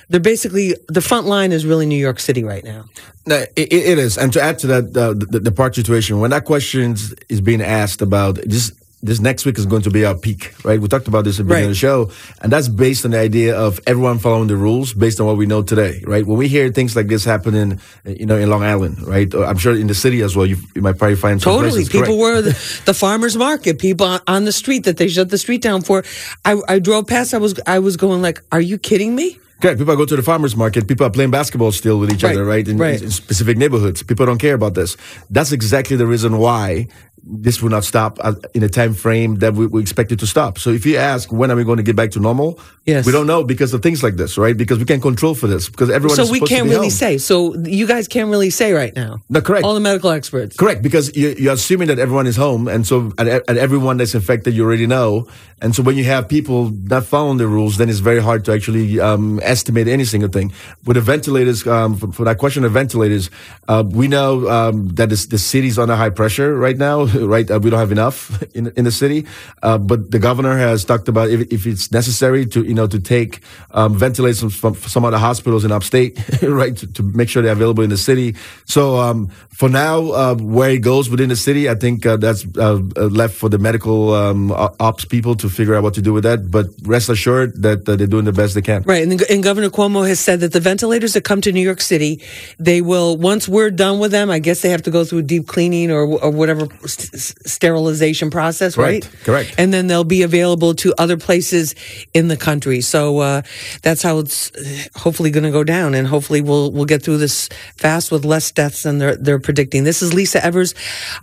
they're basically the front line is really New York City right now. No, it, it is. And to add to that, uh, the, the park situation, when that question is being asked about this, this next week is going to be our peak, right? We talked about this at the beginning Right. of the show, and that's based on the idea of everyone following the rules based on what we know today, right? When we hear things like this happening, you know, in Long Island, right? I'm sure in the city as well, you, you might probably find some Totally. People correct. were the, the farmers market, people on- on the street that they shut the street down for. I, I drove past, I was, I was going like, are you kidding me? Correct. People go to the farmers market. People are playing basketball still with each Right, other, right? In, right. in specific neighborhoods. People don't care about this. That's exactly the reason why this will not stop in a time frame that we, we expect it to stop. So if you ask when are we going to get back to normal, Yes. we don't know because of things like this, right? Because we can't control for this because everyone. so we can't really home. say. So you guys can't really say right now. No, correct. All the medical experts. Correct, because you, you're assuming that everyone is home, and so and, and everyone that's infected, you already know. And so when you have people not following the rules, then it's very hard to actually um, estimate any single thing. With the ventilators, um, for, for that question of ventilators, uh, we know um, that the, the city's under high pressure right now. [laughs] [laughs] Right, uh, we don't have enough in in the city, uh, but the governor has talked about if, if it's necessary to you know to take um, ventilators from, some other hospitals in upstate, [laughs] right, to, to make sure they're available in the city. So um, for now, uh, where it goes within the city, I think uh, that's uh, uh, left for the medical um, ops people to figure out what to do with that. But rest assured that they're doing the best they can. Right, and, and Governor Cuomo has said that the ventilators that come to New York City, they will once we're done with them. I guess they have to go through deep cleaning or, or whatever s- sterilization process, right? Right, correct. And then they'll be available to other places in the country. So uh, that's how it's uh, hopefully going to go down, and hopefully we'll we'll get through this fast with less deaths than they're they're predicting. This is Lisa Evers,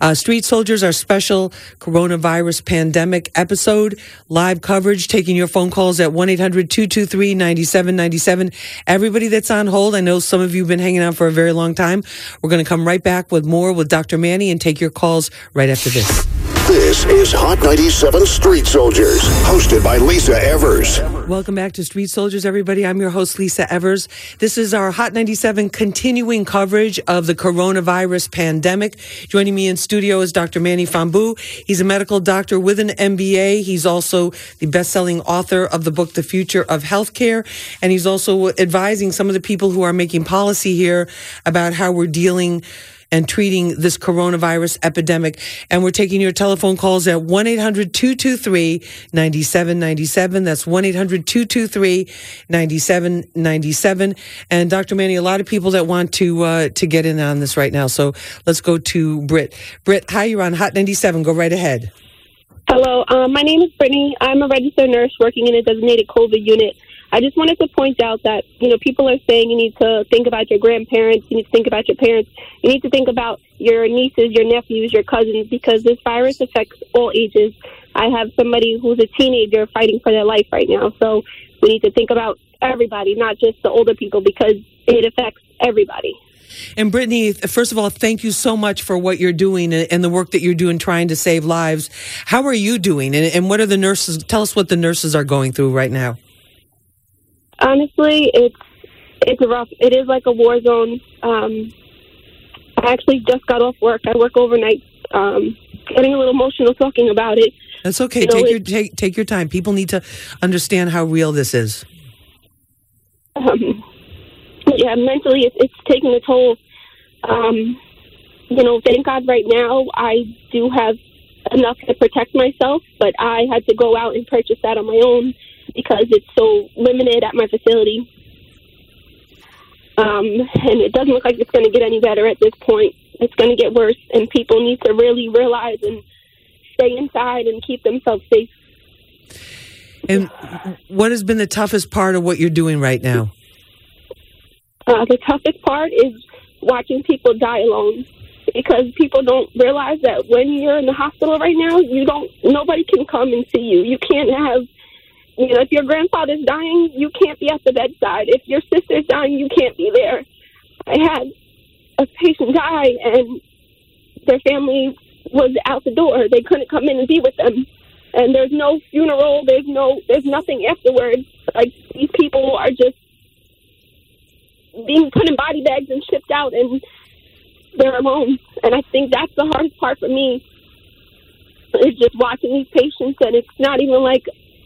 uh, Street Soldiers, our special coronavirus pandemic episode, live coverage, taking your phone calls at 1 800 223 9797. Everybody that's on hold, I know some of you have been hanging out for a very long time. We're going to come right back with more with Dr. Manny and take your calls right after this. This is Hot 97 Street Soldiers, hosted by Lisa Evers. Welcome back to Street Soldiers, everybody. I'm your host, Lisa Evers. This is our Hot 97 continuing coverage of the coronavirus pandemic. Joining me in studio is Dr. Manny Fombu. He's a medical doctor with an MBA. He's also the best-selling author of the book, The Future of Healthcare. And he's also advising some of the people who are making policy here about how we're dealing and treating this coronavirus epidemic. And we're taking your telephone calls at 1 800 223 9797. That's 1 800 223 9797. And Dr. Manny, a lot of people that want to uh, to get in on this right now. So let's go to Britt. Britt, hi, you're on Hot 97. Go right ahead. Hello, um, my name is Brittany. I'm a registered nurse working in a designated COVID unit. I just wanted to point out that, you know, people are saying you need to think about your grandparents, you need to think about your parents, you need to think about your nieces, your nephews, your cousins, because this virus affects all ages. I have somebody who's a teenager fighting for their life right now, so we need to think about everybody, not just the older people, because it affects everybody. And Brittany, first of all, thank you so much for what you're doing and the work that you're doing trying to save lives. How are you doing? And what are the nurses? Tell us what the nurses are going through right now. Honestly, it's it's rough. It is like a war zone. Um, I actually just got off work. I work overnight. Um, getting a little emotional talking about it. That's okay. You know, take your take take your time. People need to understand how real this is. Um, yeah, mentally, it's, it's taking a toll. Um, you know, thank God right now I do have enough to protect myself, but I had to go out and purchase that on my own because it's so limited at my facility. Um, and it doesn't look like it's going to get any better at this point. It's going to get worse, and people need to really realize and stay inside and keep themselves safe. And what has been the toughest part of what you're doing right now? Uh, the toughest part is watching people die alone because people don't realize that when you're in the hospital right now, you don't nobody can come and see you. You can't have you know, if your grandfather's dying, you can't be at the bedside. If your sister's dying, you can't be there. I had a patient die and their family was out the door. They couldn't come in and be with them. And there's no funeral, there's no there's nothing afterwards. Like these people are just being put in body bags and shipped out and they're alone. And I think that's the hardest part for me is just watching these patients and it's not even like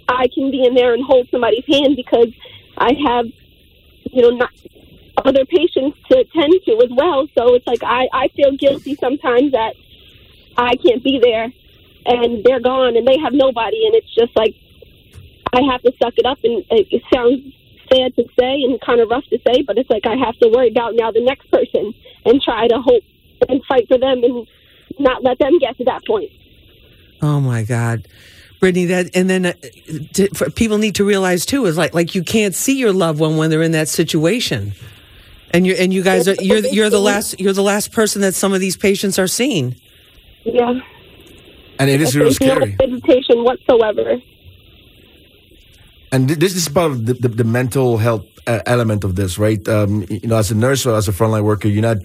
I can be in there and hold somebody's hand because I have you know, not other patients to attend to as well. So it's like I, I feel guilty sometimes that I can't be there and they're gone and they have nobody. And it's just like I have to suck it up. And it sounds sad to say and kind of rough to say, but it's like I have to worry about now the next person and try to hope and fight for them and not let them get to that point. Oh my God. Brittany, that and then uh, to, for, people need to realize too is like like you can't see your loved one when they're in that situation, and you and you guys are you're you're the last you're the last person that some of these patients are seeing. Yeah, And it is real There's no scary. hesitation whatsoever. And th- this is part of the, the, the mental health uh, element of this, right? Um, you know, as a nurse or as a frontline worker, you're not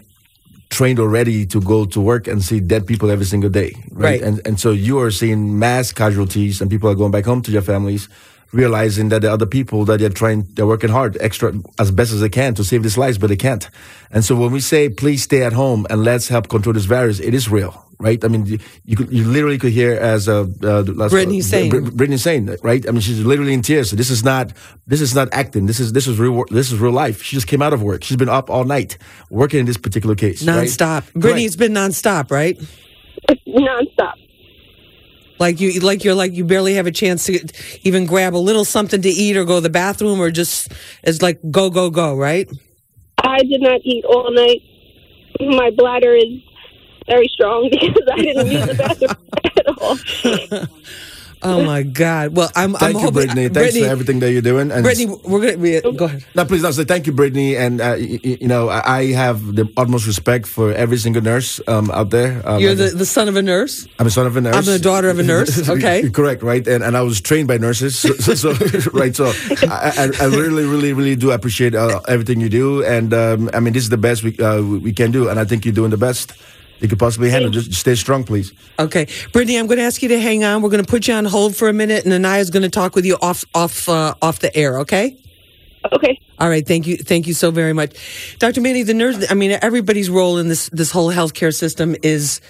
trained already to go to work and see dead people every single day, right? Right. And and so you are seeing mass casualties, and people are going back home to their families, realizing that the other people that they're trying, they're working hard, extra as best as they can to save these lives, but they can't. And so when we say please stay at home and let's help control this virus, it is real. Right, I mean, you, you could, you literally could hear as uh, uh, last- Brittany uh, saying. Br- Brittany saying, right? I mean, she's literally in tears. So this is not, this is not acting. This is this is real. This is real life. She just came out of work. She's been up all night working in this particular case. right? Nonstop. Brittany, it's been nonstop, right? Nonstop. Like you, like you're like you barely have a chance to even grab a little something to eat or go to the bathroom or just it's like go go go, right? I did not eat all night. My bladder is very strong [laughs] because I didn't use the bathroom at all. [laughs] Oh my God! Well, I'm. Thank I'm you, hoping, Brittany. Thanks Brittany, for everything that you're doing. And Brittany, we're gonna we, go ahead. No, please, no, say thank you, Brittany. And, uh, y- y- you know, I I have the utmost respect for every single nurse um, out there. Um, You're the, the son of a nurse. I'm a son of a nurse. I'm the daughter of a nurse. [laughs] Okay. Correct, right? And and I was trained by nurses, so, so, so- right. So I, I, I really, really, really do appreciate uh, everything you do. And um, I mean, this is the best we uh, we can do, and I think you're doing the best you could possibly handle. Just stay strong, please. Okay, Brittany, I'm going to ask you to hang on. We're going to put you on hold for a minute, and Anaya's going to talk with you off off uh, off the air. Okay. Okay. All right. Thank you. Thank you so very much, Dr. Manny. The nurse. I mean, everybody's role in this this whole healthcare system is.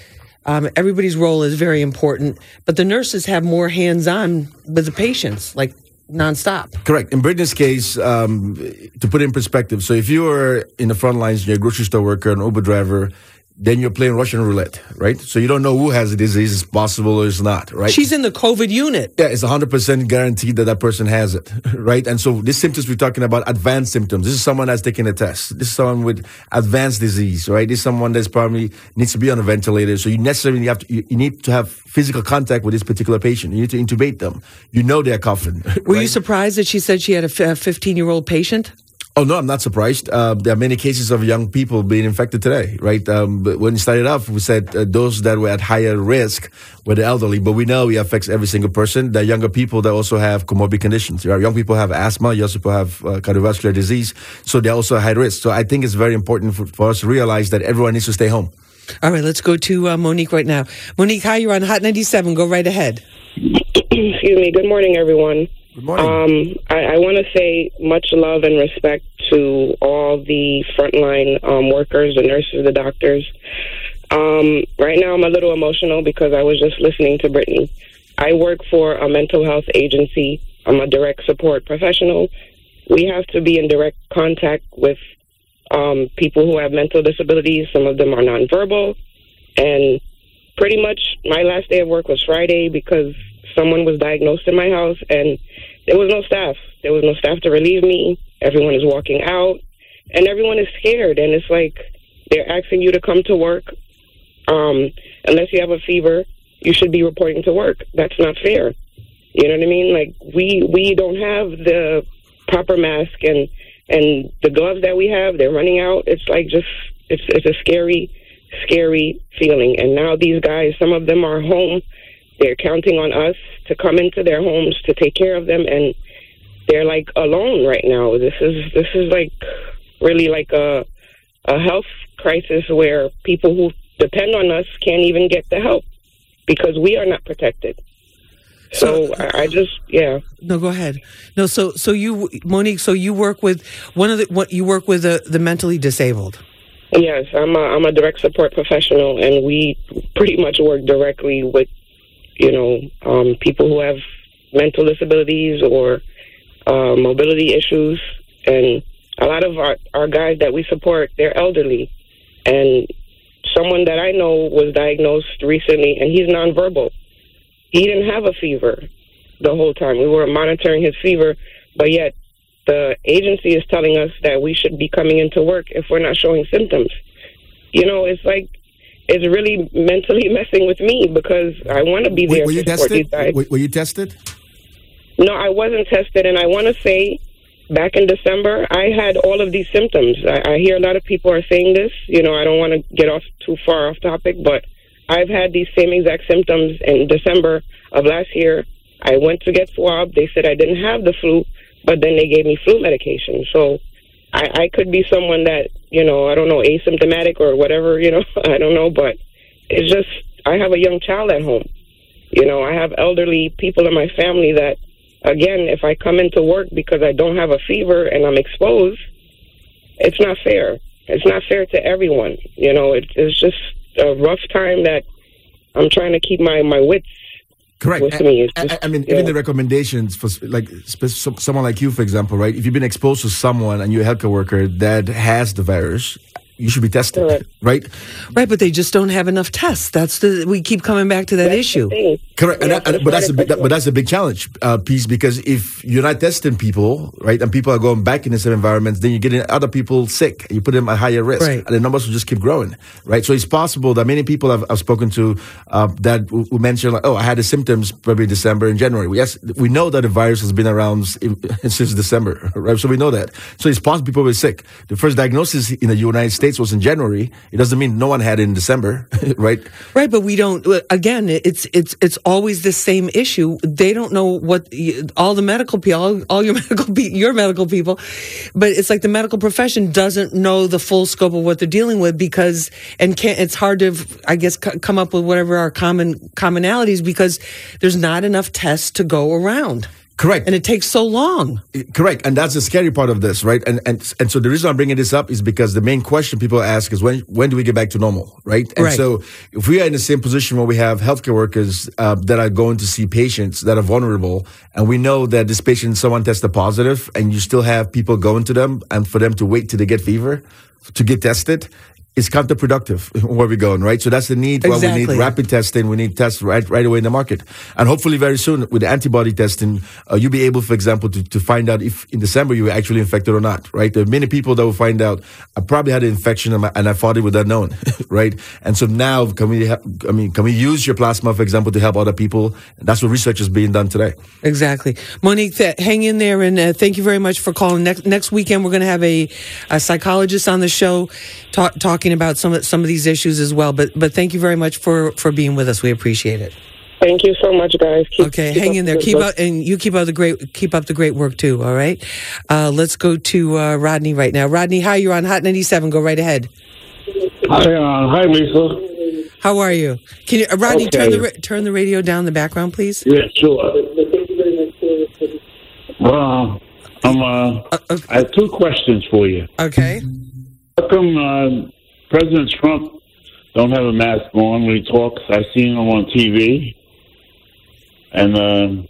Um, everybody's role is very important, but the nurses have more hands on with the patients, like nonstop. Correct. In Brittany's case, um, to put it in perspective, so if you are in the front lines, you're a grocery store worker, an Uber driver, then you're playing Russian roulette, right? So you don't know who has the disease, it's possible or it's not, right? She's in the COVID unit. Yeah, it's 100% guaranteed that that person has it, [laughs] right? And so these symptoms we're talking about, advanced symptoms. This is someone that's taking a test. This is someone with advanced disease, right? This is someone that's probably needs to be on a ventilator. So you necessarily have to, you, you need to have physical contact with this particular patient. You need to intubate them. You know they're coughing. Were [laughs] you surprised that she said she had a 15 year old patient? Oh no, I'm not surprised. Uh, there are many cases of young people being infected today, right? Um, but when we started off, we said uh, those that were at higher risk were the elderly, but we know it affects every single person. There are younger people that also have comorbid conditions. There are young people have asthma, young people have uh, cardiovascular disease, so they're also at high risk. So I think it's very important for, for us to realize that everyone needs to stay home. All right, let's go to uh, Monique right now. Monique, hi, you're on Hot 97. Go right ahead. [clears throat] Excuse me. Good morning, everyone. Good morning. Um, I, I want to say much love and respect to all the frontline um, workers, the nurses, the doctors. Um, right now, I'm a little emotional because I was just listening to Brittany. I work for a mental health agency. I'm a direct support professional. We have to be in direct contact with um, people who have mental disabilities. Some of them are nonverbal. And pretty much my last day of work was Friday because someone was diagnosed in my house and there was no staff. There was no staff to relieve me. Everyone is walking out and everyone is scared. And it's like they're asking you to come to work. Um, unless you have a fever, you should be reporting to work. That's not fair. You know what I mean? Like we we don't have the proper mask and and the gloves that we have, they're running out. It's like just it's it's a scary scary feeling. And now these guys, some of them are home. They're counting on us to come into their homes to take care of them and they're like alone right now. This is this is like really like a a health crisis where people who depend on us can't even get the help because we are not protected. So I, I just yeah. No, go ahead. No, so so you, Monique, so you work with one of the what you work with the, the mentally disabled. Yes, I'm a, I'm a direct support professional, and we pretty much work directly with, you know, um, people who have mental disabilities or uh, mobility issues, and a lot of our, our guys that we support, they're elderly. And someone that I know was diagnosed recently, and he's nonverbal. He didn't have a fever the whole time. We were monitoring his fever, but yet the agency is telling us that we should be coming into work if we're not showing symptoms. You know, it's like it's really mentally [laughs] messing with me because I want to be there Were, were you these tested? Were, were you tested? No, I wasn't tested, and I want to say back in December, I had all of these symptoms. I, I hear a lot of people are saying this. You know, I don't want to get off too far off topic, but I've had these same exact symptoms in December of last year. I went to get swabbed. They said I didn't have the flu, but then they gave me flu medication. So I, I could be someone that, you know, I don't know, asymptomatic or whatever, you know, [laughs] I don't know, but it's just, I have a young child at home. You know, I have elderly people in my family that, again, if I come into work because I don't have a fever and I'm exposed, it's not fair. It's not fair to everyone. You know, it, it's just a rough time that I'm trying to keep my, my wits Correct. I. I- I mean, yeah. even the recommendations for like someone like you, for example, right? If you've been exposed to someone and you're a healthcare worker that has the virus, you should be tested, right? Right, but they just don't have enough tests. That's the we keep coming back to that issue. Correct, and and- but that's a big, but that's a big challenge uh, piece because if you're not testing people, right, and people are going back in the same environments, then you're getting other people sick. And you put them at higher risk, Right. and the numbers will just keep growing, right? So it's possible that many people I've, I've spoken to uh, that w- will mention like, oh, I had the symptoms probably December and January. Yes, we know that the virus has been around [laughs] since December, [laughs] right? So we know that. So it's possible people were sick. The first diagnosis in the United States was in January. It doesn't mean no one had it in December, [laughs] right? Right, but we don't. Again, it's it's it's always the same issue. They don't know what all the medical people, all, all your [laughs] medical your medical people, but it's like the medical profession doesn't know the full scope of what they're dealing with because and can't. It's hard to, I guess, c- come up with whatever our common commonalities because there's not enough tests to go around. Correct. And it takes so long. Correct, and that's the scary part of this, right? And and and so the reason I'm bringing this up is because the main question people ask is when when do we get back to normal, right? And Right. so if we are in the same position where we have healthcare workers uh, that are going to see patients that are vulnerable, and we know that this patient someone tested positive, and you still have people going to them, and for them to wait till they get fever to get tested. It's counterproductive [laughs] where we're going, right? So that's the need. Well, we need rapid testing. We need tests right right away in the market, and hopefully very soon with the antibody testing, uh, you'll be able, for example, to, to find out if in December you were actually infected or not, right? There are many people that will find out I probably had an infection and I- and I thought it was unknown, [laughs] right? And so now can we? Ha- I mean, can we use your plasma, for example, to help other people? That's what research is being done today. Exactly, Monique. Th- hang in there, and uh, thank you very much for calling. Next next weekend, we're going to have a, a psychologist on the show, talk, talking about some of some of these issues as well. But but thank you very much for for being with us. We appreciate it. Thank you so much, guys. Keep, Okay, keep hang in there. good Keep work. up, and you keep up the great keep up the great work too. All right. Uh, let's go to uh, Rodney right now. Rodney, hi. You're on Hot 97. Go right ahead. Hi, uh, hi, Lisa. How are you? Can you, uh, Rodney, turn the ra- turn the radio down in the background, please. Yeah, sure. Well, I'm, uh, I have two questions for you. Okay. How come uh, President Trump don't have a mask on when he talks? I've seen him on TV, and um,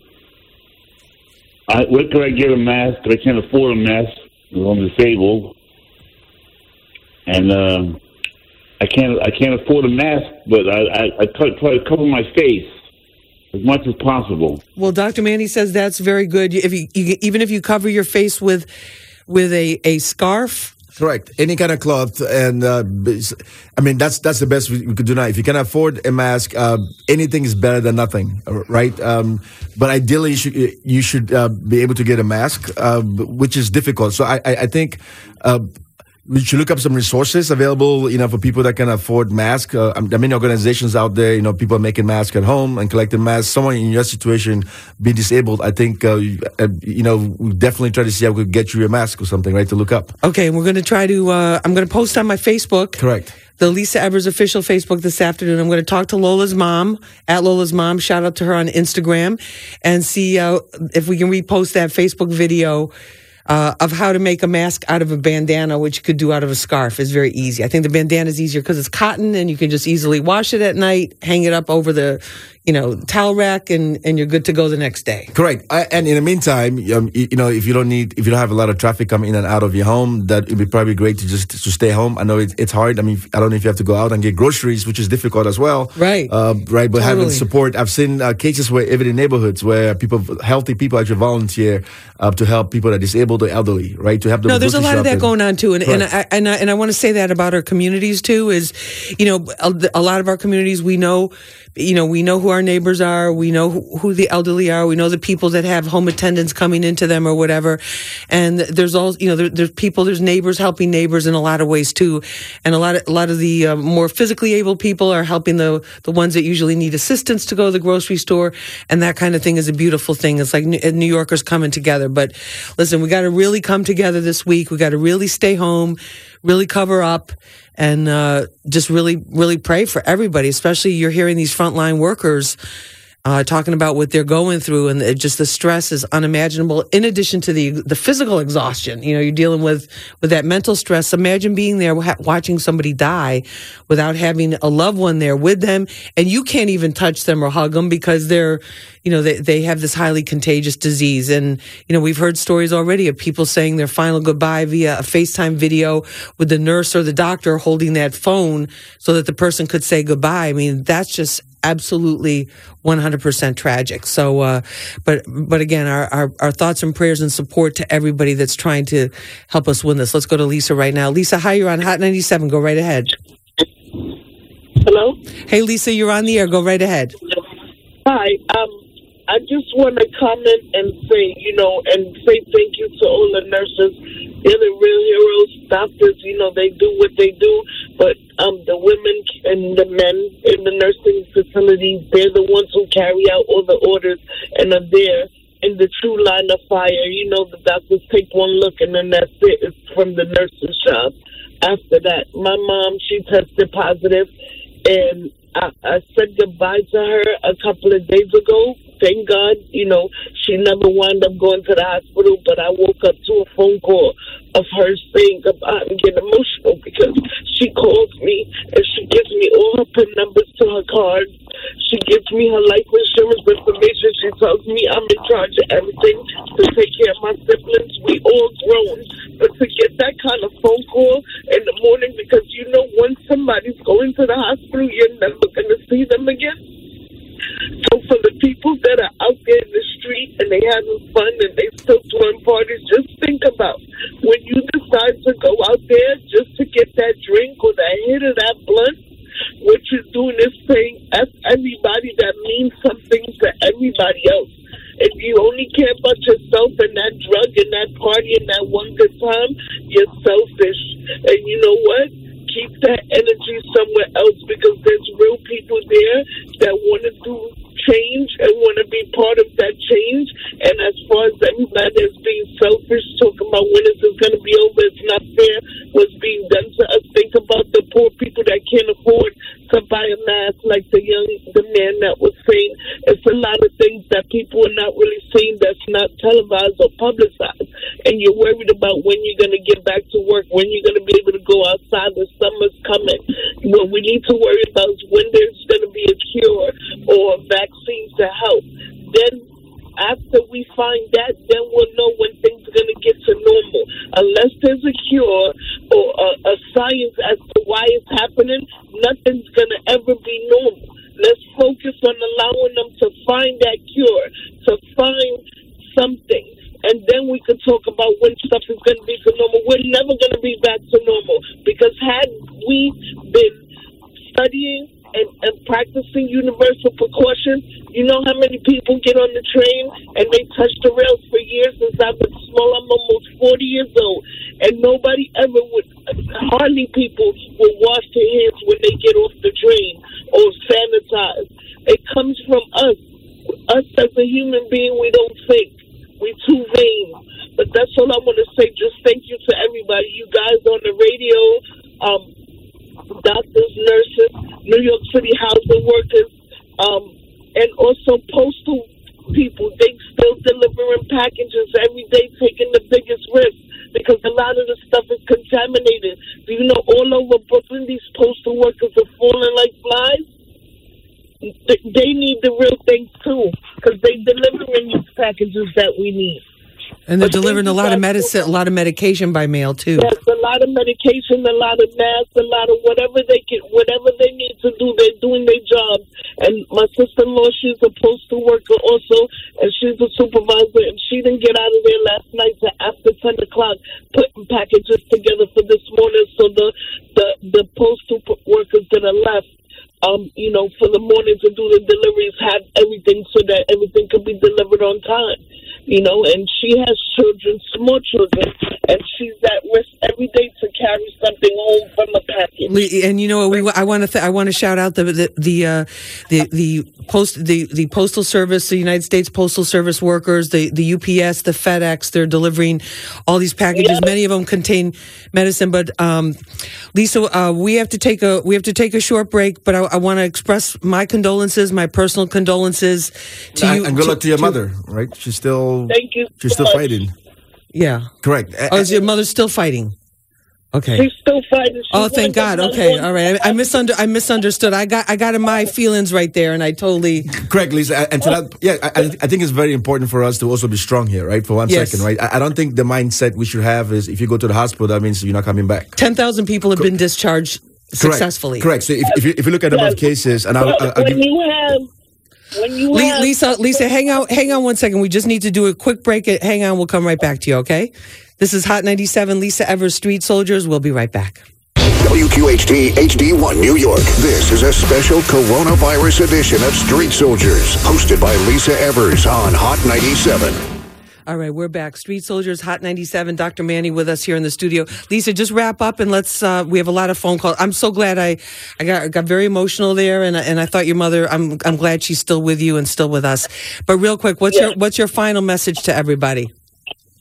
I, where could I get a mask? I can't afford a mask. 'cause I'm disabled, and um, I can't. I can't afford a mask, but I, I, I try, to cover my face as much as possible. Well, Dr. Manny says that's very good. If you, you even if you cover your face with with a, a scarf, Correct. Any kind of cloth, and uh, I mean that's that's the best we, could do now. If you can afford a mask, uh, anything is better than nothing, uh, right? Um, but ideally, you should you should uh, be able to get a mask, uh, which is difficult. So I I, I think. We should look up some resources available, you know, for people that can afford masks. Uh, um, there are many organizations out there, you know, people are making masks at home and collecting masks. Someone in your situation, being disabled, I think, uh, you, uh, you know, we definitely try to see how we could get you a mask or something, right, to look up. Okay, we're going to try to. Uh, I'm going to post on my Facebook. Correct. The Lisa Evers official Facebook this afternoon. I'm going to talk to Lola's mom at Lola's mom. Shout out to her on Instagram, and see uh, if we can repost that Facebook video. Uh, of how to make a mask out of a bandana, which you could do out of a scarf, is very easy. I think the bandana is easier because it's cotton and you can just easily wash it at night, hang it up over the, you know, towel rack and, and you're good to go the next day. Correct. I, and in the meantime, um, you, you know, if you don't need, if you don't have a lot of traffic coming in and out of your home, that would be probably great to just to stay home. I know it, it's hard. I mean, I don't know if you have to go out and get groceries, which is difficult as well. Right. Uh, right. But having support, I've seen uh, cases where even in neighborhoods where people, healthy people actually volunteer uh, to help people that are disabled or elderly, right? To help them. No, there's a lot of that shopping. going on too, and and I, and I, and I want to say that about our communities too. Is you know a, a lot of our communities we know, you know we know who our neighbors are, we know who, who the elderly are, we know the people that have home attendants coming into them or whatever, and there's all you know there, there's people, there's neighbors helping neighbors in a lot of ways too, and a lot of a lot of the uh, more physically able people are helping the the ones that usually need assistance to go to the grocery store, and that kind of thing is a beautiful thing. It's like New New Yorkers coming together. But listen, we got to really come together this week. We got to really stay home, really cover up, and uh, just really, really pray for everybody. Especially you're hearing these frontline workers. Uh, talking about what they're going through and just the stress is unimaginable. In addition to the the physical exhaustion, you know, you're dealing with with that mental stress. Imagine being there watching somebody die without having a loved one there with them, and you can't even touch them or hug them because they're, you know, they they have this highly contagious disease. And you know, we've heard stories already of people saying their final goodbye via a FaceTime video with the nurse or the doctor holding that phone so that the person could say goodbye. I mean, that's just absolutely 100% tragic. So, uh, but, but again, our, our, our thoughts and prayers and support to everybody that's trying to help us win this. Let's go to Lisa right now. Lisa, hi, you're on Hot 97. Go right ahead. Hello? Hey, Lisa, you're on the air. Go right ahead. Hi. Um, I just want to comment and say, you know, and say thank you to all the nurses. They're the real heroes. Doctors, you know, they do what they do. But um, the women and the men in the nursing facilities, they're the ones who carry out all the orders and are there in the true line of fire. You know, the doctors take one look and then that's it. It's from the nurse's job. After that, my mom, she tested positive and I, I said goodbye to her a couple of days ago. Thank God, you know, she never wound up going to the hospital, but I woke up to a phone call of her saying goodbye and get emotional because she calls me and she gives me all her PIN numbers to her card. She gives me her life insurance information. She tells me I'm in charge of everything to take care of my siblings. We all grown. But to get that kind of phone call in the morning because you know once somebody's going to the hospital, you're never going to see them again. So for the people that are out there in the street and they having fun and they still throwing parties, just think about when you decide to go out there just to get that drink or that hit of that blunt. What you're doing is saying F everybody that means something to everybody else. If you only care about yourself and that drug and that party and that one good time, you're selfish. And you know what? Keep that energy somewhere else because there's real people there that want to do change and want to be part of that change. And as far as everybody that's being selfish, talking about when this is going to be over, it's not fair what's being done to us. Think about the poor people that can't afford to buy a mask, like the young, the man that was saying. It's a lot of things that people are not really seeing that's not televised or publicized. And you're worried about when you're going to get back to work, when you're going to be able to go outside. The summer's coming. What we need to worry about is when there's going to be a cure or a vaccine to help. Then after we find that, then we'll know when things are going to get to normal. Unless there's a cure or a, a science as to why it's happening, nothing's going to ever be normal. Let's focus on allowing them to find that cure, to find something. And then we could talk about when stuff is going to be to normal. We're never going to be back to normal because had we been studying and, and practicing universal precaution. You know how many people get on the train and they touch the rails for years since I've been small. I'm almost 40 years old. And nobody ever would, hardly people will wash their hands when they get off the train or sanitize. It comes from us. Us as a human being, we don't think. We're too vain. But that's all I want to say. Just thank you to everybody. You guys on the radio, um, doctors, nurses, New York City housing workers, um, and also postal people. They still delivering packages every day, taking the biggest risk because a lot of the stuff is contaminated. Do you know all over Brooklyn, these postal workers are falling like flies? they need the real things too, because they delivering these packages that we need. And they're But delivering a lot of medicine, a lot of medication by mail too. Yes, a lot of medication, a lot of masks, a lot of whatever they can, whatever they need to do. They're doing their job. And my sister-in-law, she's a postal worker also, and she's a supervisor, and she didn't get out of there last night to after ten o'clock, putting packages together for this morning. So the the the postal workers that are left. Um, you know, for the morning to do the deliveries, have everything so that everything can be delivered on time you know, and she has children, small children, and she's at risk every day to carry something home from a package. And you know, we I want to th- I want to shout out the the the uh, the, the post the, the postal service, the United States Postal Service workers, the the UPS, the FedEx. They're delivering all these packages. Many of them contain medicine, but um, Lisa, uh, we have to take a we have to take a short break. But I, I want to express my condolences, my personal condolences to you. and good luck to your mother, right? She's still Thank you. she's so still much. fighting. Yeah. Correct. Oh, is your mother still fighting? Okay. She's still fighting. She's Oh, thank God. Okay, number all right. I, I misunder I misunderstood. I got I got in my feelings right there, and I totally Correct, Lisa. And to that, yeah, I, I- I think it's very important for us to also be strong here, right? For one second, Yes. right? I, I don't think the mindset we should have is if you go to the hospital, that means you're not coming back. ten thousand people have been discharged Correct. successfully. Correct. So if, if, you, if you look at the number of cases, and I'll, I'll, I'll when give, you have when you Le- have Lisa, Lisa, hang on, hang on one second. We just need to do a quick break. Hang on, we'll come right back to you. Okay. This is Hot ninety seven. Lisa Evers, Street Soldiers. We'll be right back. WQHT HD1 New York. This is a special coronavirus edition of Street Soldiers, hosted by Lisa Evers on Hot 97. All right, we're back. Street Soldiers, Hot 97. Dr. Manny with us here in the studio. Lisa, just wrap up and let's, uh, we have a lot of phone calls. I'm so glad I, I got, got very emotional there and, I- and I thought your mother, I'm, I'm glad she's still with you and still with us. But real quick, what's your, what's your final message to everybody?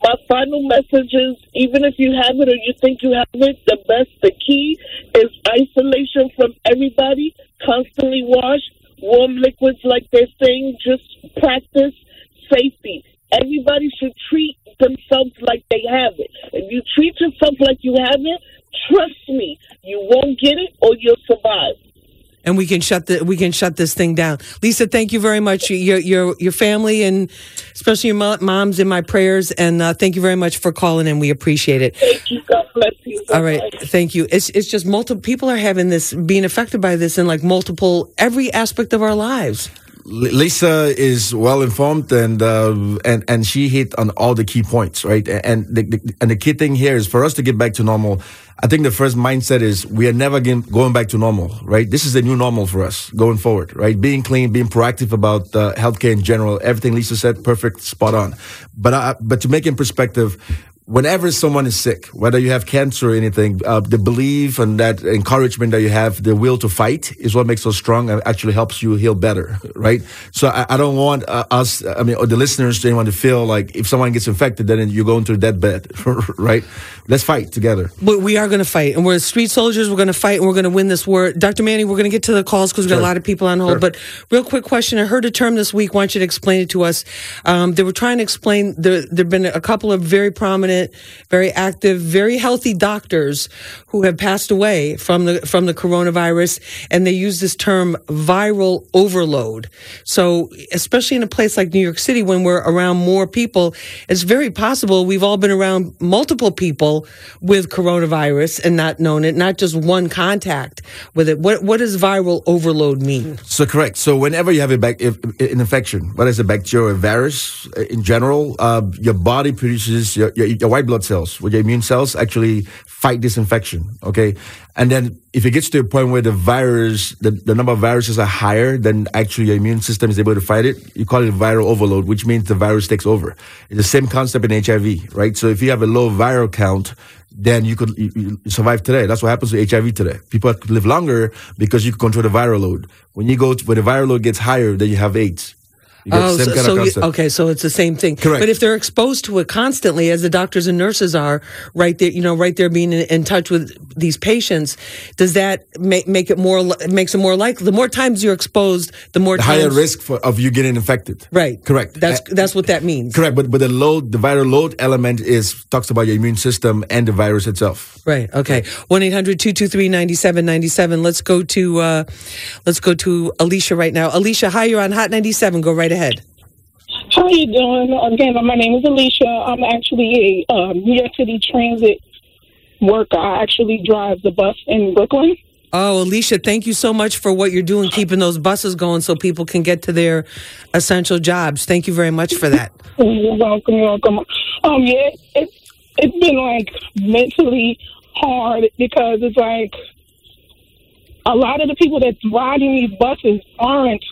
my final message is even if you have it or you think you have it, the best, the key is isolation from everybody, constantly wash, warm liquids like they're saying, just practice safety. Everybody should treat themselves like they have it. If you treat yourself like you have it, trust me, you won't get it or you'll survive. and we can shut the we can shut this thing down. Lisa, thank you very much. Your your your family and especially your mo- moms in my prayers. And uh, thank you very much for calling in. We appreciate it. Thank you. God bless you. All right, thank you. It's it's just multiple people are having this being affected by this in like multiple every aspect of our lives. Lisa is well informed and uh, and and she hit on all the key points, right? And the, the and the key thing here is for us to get back to normal. I think the first mindset is we are never going back to normal, right? This is the new normal for us going forward, right? Being clean, being proactive about uh, healthcare in general. Everything Lisa said, perfect, spot on. But I, but to make in perspective, whenever someone is sick, whether you have cancer or anything, uh, the belief and that encouragement that you have, the will to fight is what makes us strong and actually helps you heal better, right? So I, I don't want uh, us, I mean, or the listeners, anyone to feel like if someone gets infected, then you go into to a deathbed, [laughs] right? Let's fight together. But we are going to fight, and we're street soldiers. We're going to fight, and we're going to win this war. Dr. Manny, we're going to get to the calls because we've got a lot of people on hold. Sure. But real quick question: I heard a term this week. Want you to explain it to us? Um, they were trying to explain. There, there've been a couple of very prominent, very active, very healthy doctors who have passed away from the from the coronavirus, and they use this term viral overload. So, especially in a place like New York City, when we're around more people, it's very possible we've all been around multiple people with coronavirus and not known it, not just one contact with it. What what does viral overload mean? So correct. So whenever you have a if- an infection, whether it's a bacteria virus, uh, in general, uh, your body produces your, your, your white blood cells, your immune cells actually fight this infection. Okay, and then if it gets to a point where the virus, the, the number of viruses are higher than actually your immune system is able to fight it, you call it viral overload, which means the virus takes over. It's the same concept in HIV, right? So if you have a low viral count, then you could you, you survive today. That's what happens to HIV today. People live longer because you control the viral load. When you go to, when the viral load gets higher, then you have AIDS. Oh, so, so you, okay, so it's the same thing. Correct. But if they're exposed to it constantly, as the doctors and nurses are, right there, you know, right there, being in, in touch with these patients, does that make make it more makes it more likely? The more times you're exposed, the more The higher risk for, of you getting infected. Right. Correct. That's Uh, that's what that means. Correct, but but the load, the viral load element is talks about your immune system and the virus itself. Right. Okay. One 9797 Let's go to uh, let's go to Alicia right now. Alicia, hi. You're on Hot ninety seven. Go right ahead. How are you doing? Again, my name is Alicia. I'm actually a um, New York City Transit worker. I actually drive the bus in Brooklyn. Oh, Alicia, thank you so much for what you're doing, keeping those buses going so people can get to their essential jobs. Thank you very much for that. You're welcome. You're welcome. Um, yeah, it's it's been like mentally hard because it's like a lot of the people that's riding these buses aren't,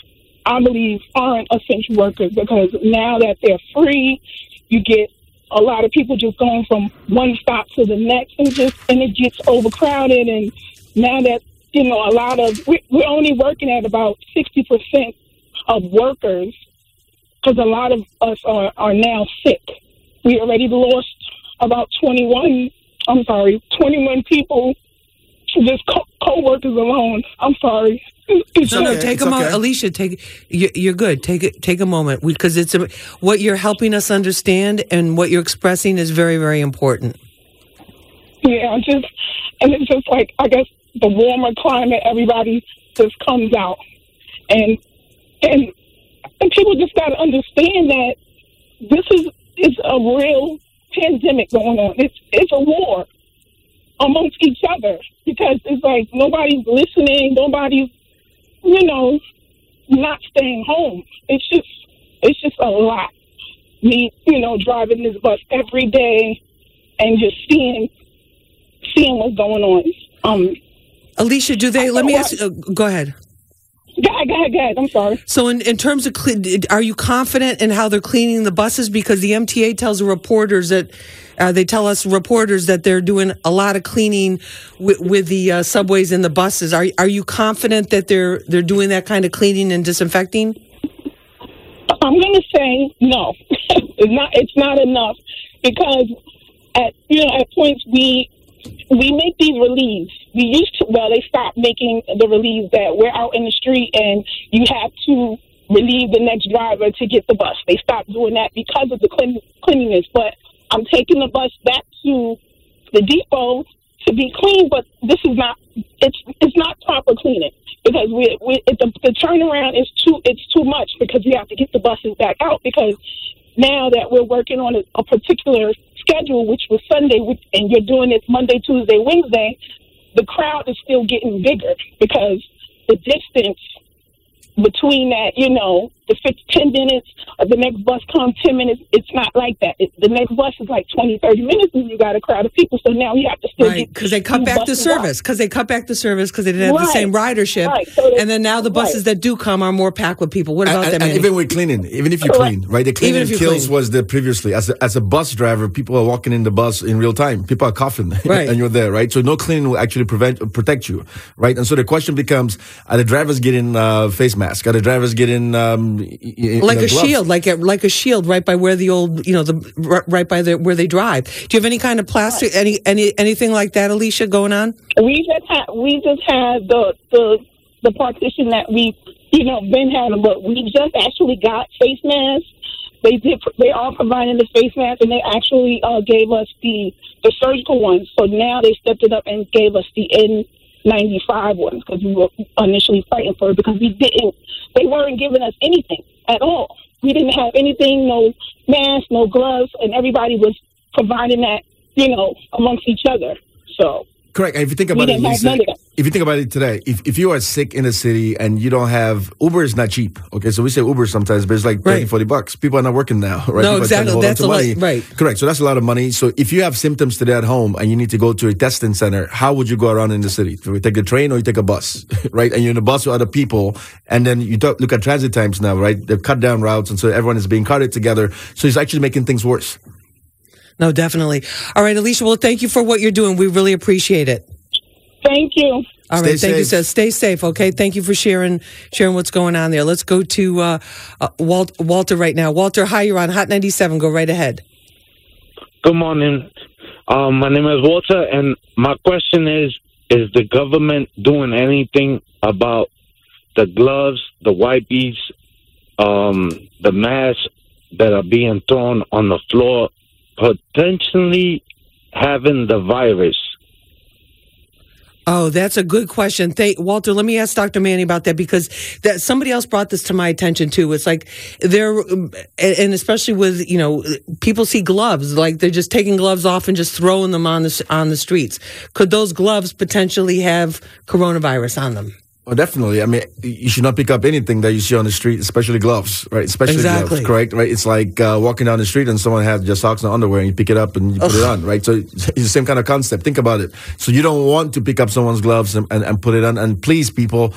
I believe, aren't essential workers because now that they're free, you get a lot of people just going from one stop to the next and just and it gets overcrowded and now that you know a lot of we- we're only working at about sixty percent of workers because a lot of us are, are now sick. We already lost about 21, I'm sorry, 21 people, just co- co-workers alone. I'm sorry. It's No, no, take a moment, Alicia. Take you- you're good. Take it. Take a moment because it's a, what you're helping us understand and what you're expressing is very, very important. Yeah, just and it's just like I guess the warmer climate, everybody just comes out, and and and people just got to understand that this is is a real pandemic going on. It's it's a war amongst each other because it's like nobody's listening, nobody's you know not staying home. It's just it's just a lot. Me, you know, driving this bus every day and just seeing seeing what's going on. Um, Alicia, do they? Let me ask. you- Uh, go ahead. Go ahead, go ahead, go ahead. I'm sorry. So, in, in terms of, are you confident in how they're cleaning the buses? Because the MTA tells the reporters that uh, they tell us reporters that they're doing a lot of cleaning with, with the uh, subways and the buses. Are are you confident that they're they're doing that kind of cleaning and disinfecting? I'm going to say no. [laughs] it's not. It's not enough because at you know at points we we make these relieves. We used to. Well, they stopped making the relieves that we're out in the street and you have to relieve the next driver to get the bus. They stopped doing that because of the clean, cleanliness. But I'm taking the bus back to the depot to be clean, but this is not. It's it's not proper cleaning because we, we it, the, the turnaround is too it's too much because we have to get the buses back out because now that we're working on a, a particular schedule, which was Sunday, and you're doing it Monday, Tuesday, Wednesday, the crowd is still getting bigger because the distance between that, you know, the 15, 10 minutes, or the next bus comes 10 minutes, it's not like that. It, the next bus is like 20, 30 minutes, and you got a crowd of people. So now you have to still Right, get because they cut back the service. Because they cut back the service because they didn't have the same ridership. right. So and then now the buses right. that do come are more packed with people. What about and, that, and even with cleaning, even if you clean, right? The cleaning Even if you kills clean. was the previously. As a, as a bus driver, people are walking in the bus in real time. People are coughing, [laughs] Right. and you're there, right? So no cleaning will actually prevent protect you, right? And so the question becomes: Are the drivers getting uh, face masks? Are the drivers getting um, y- y- like a gloves? shield, like a like a shield, right by where the old, you know, the right by the where they drive. Do you have any kind of plastic, any any anything like that, Alicia, going on? we just had we just had the the the partition that we you know been having, but we just actually got face masks. They did. They are providing the face masks, and they actually uh, gave us the the surgical ones. So now they stepped it up and gave us the N ninety five ones because we were initially fighting for it because we didn't. They weren't giving us anything at all. We didn't have anything, no masks, no gloves, and everybody was providing that you know amongst each other. So Correct. If you think about it, Lisa, none of that. If you think about it today, if, if you are sick in a city and you don't have Uber is not cheap. Okay, so we say Uber sometimes, but it's like 30, 40 bucks. People are not working now, [laughs] right? No, People are trying to exactly. That's a lot- money. right. Correct. So that's a lot of money. So if you have symptoms today at home and you need to go to a testing center, how would you go around in the city? Do you take a train or you take a bus, [laughs] right? And you're in a bus with other people, and then you don't look at transit times now, right? They've cut down routes, and so everyone is being carted together. So it's actually making things worse. No, definitely. All right, Alicia. Well, thank you for what you're doing. We really appreciate it. Thank you. All Stay right, thank you, safe. sir. Stay safe, okay? Thank you for sharing sharing what's going on there. Let's go to uh, uh, Walt, Walter right now. Walter, hi, you're on Hot 97. Go right ahead. Good morning. Um, my name is Walter, and my question is: Is the government doing anything about the gloves, the wipes, um, the masks that are being thrown on the floor, potentially having the virus? Oh, that's a good question. Thank, Walter, let me ask Dr. Manny about that because that somebody else brought this to my attention too. It's like they're, and and especially with, you know, people see gloves, like they're just taking gloves off and just throwing them on the, on the streets. Could those gloves potentially have coronavirus on them? Oh, definitely. I mean, you should not pick up anything that you see on the street, especially gloves, right? Especially Exactly. gloves, correct? Right? It's like uh, walking down the street and someone has just socks and underwear, and you pick it up and you put it on, right? So [laughs] it's the same kind of concept. Think about it. So you don't want to pick up someone's gloves and, and, and put it on. And please, people,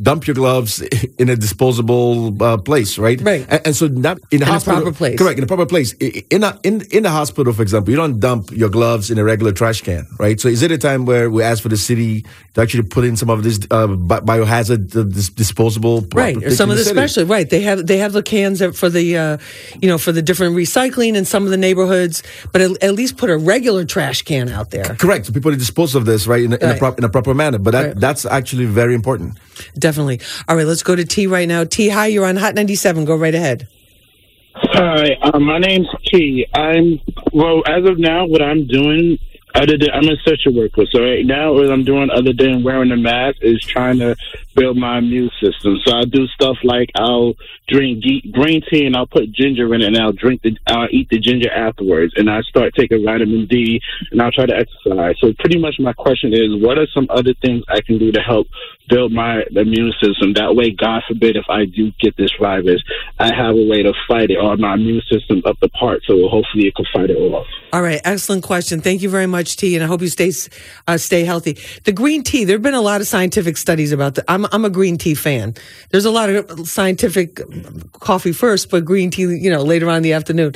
dump your gloves [laughs] in a disposable uh, place, right? Right. And, and so not in the In a hospital, proper place. correct? In a proper place. In a, in in the hospital, for example, you don't dump your gloves in a regular trash can, right? So is it a time where we ask for the city to actually put in some of this uh, biohazard uh, dis- disposable Right, or some of the city? special right. They have they have the cans for the uh, you know for the different recycling in some of the neighborhoods, but at, at least put a regular trash can out there. Correct. So people dispose of this right in a, in a, prop, in a proper manner. But that, Right. that's actually very important. Definitely. All right, let's go to T right now. T, hi, you're on Hot 97. Go right ahead. Hi, uh, my name's T. I'm well as of now. What I'm doing, other than I'm a social worker, so right now what I'm doing, other than wearing a mask, is trying to build my immune system. So I do stuff like I'll drink green tea and I'll put ginger in it, and I'll drink the, I'll eat the ginger afterwards, and I start taking vitamin D, and I'll try to exercise. So pretty much my question is, what are some other things I can do to help build my immune system? That way, God forbid, if I do get this virus, I have a way to fight it, or my immune system up the part, so hopefully it can fight it off. All right, excellent question. Thank you very much, T, and I hope you stay uh, stay healthy. The green tea. There have been a lot of scientific studies about that. I'm I'm a green tea fan. There's a lot of scientific coffee first, but green tea, you know, later on in the afternoon.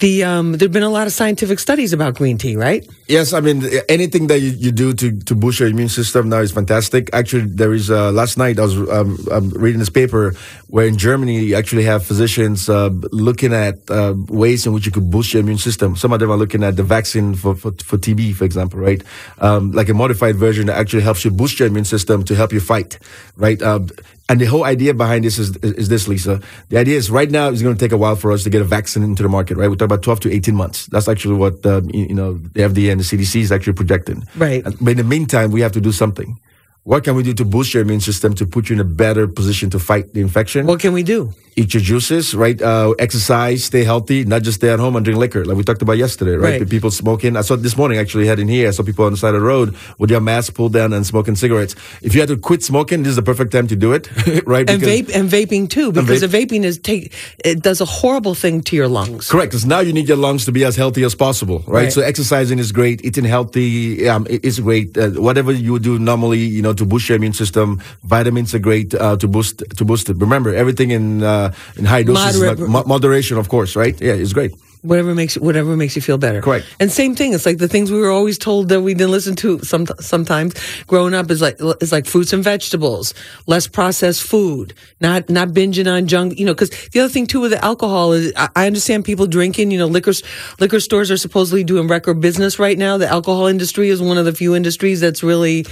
The um, there've been a lot of scientific studies about green tea, right? Yes, I mean anything that you, you do to, to boost your immune system now is fantastic. Actually, there is uh, last night I was um, um, reading this paper where in Germany you actually have physicians uh, looking at uh, ways in which you could boost your immune system. Some of them are looking at the vaccine for for, for TB, for example, right? Um, like a modified version that actually helps you boost your immune system to help you fight, right? Um, and the whole idea behind this is, is, is this, Lisa. The idea is right now it's going to take a while for us to get a vaccine into the market, right? We're talking about 12 to 18 months. That's actually what, uh, you, you know, the FDA and the CDC is actually projecting. Right. But in the meantime, we have to do something. What can we do to boost your immune system to put you in a better position to fight the infection? What can we do? Eat your juices, right? Uh, exercise, stay healthy, not just stay at home and drink liquor, like we talked about yesterday, right? Right. People smoking. I saw this morning actually heading here. I saw people on the side of the road with their masks pulled down and smoking cigarettes. If you had to quit smoking, this is the perfect time to do it, [laughs] right? And Because- vape and vaping too, because the vaping is take it does a horrible thing to your lungs. Correct, because now you need your lungs to be as healthy as possible, right? Right. So exercising is great, eating healthy um, is great. Uh, whatever you would do normally, you know, to boost your immune system, vitamins are great uh, to boost to boost it. Remember, everything in uh, in high doses, Moderate- like mo- moderation, of course, right? Yeah, it's great. Whatever makes whatever makes you feel better. Correct. And same thing. It's like the things we were always told that we didn't listen to. Some sometimes growing up is like is like fruits and vegetables, less processed food, not not binging on junk. You know, because the other thing too with the alcohol is I, I understand people drinking. You know, liquor liquor stores are supposedly doing record business right now. The alcohol industry is one of the few industries that's really.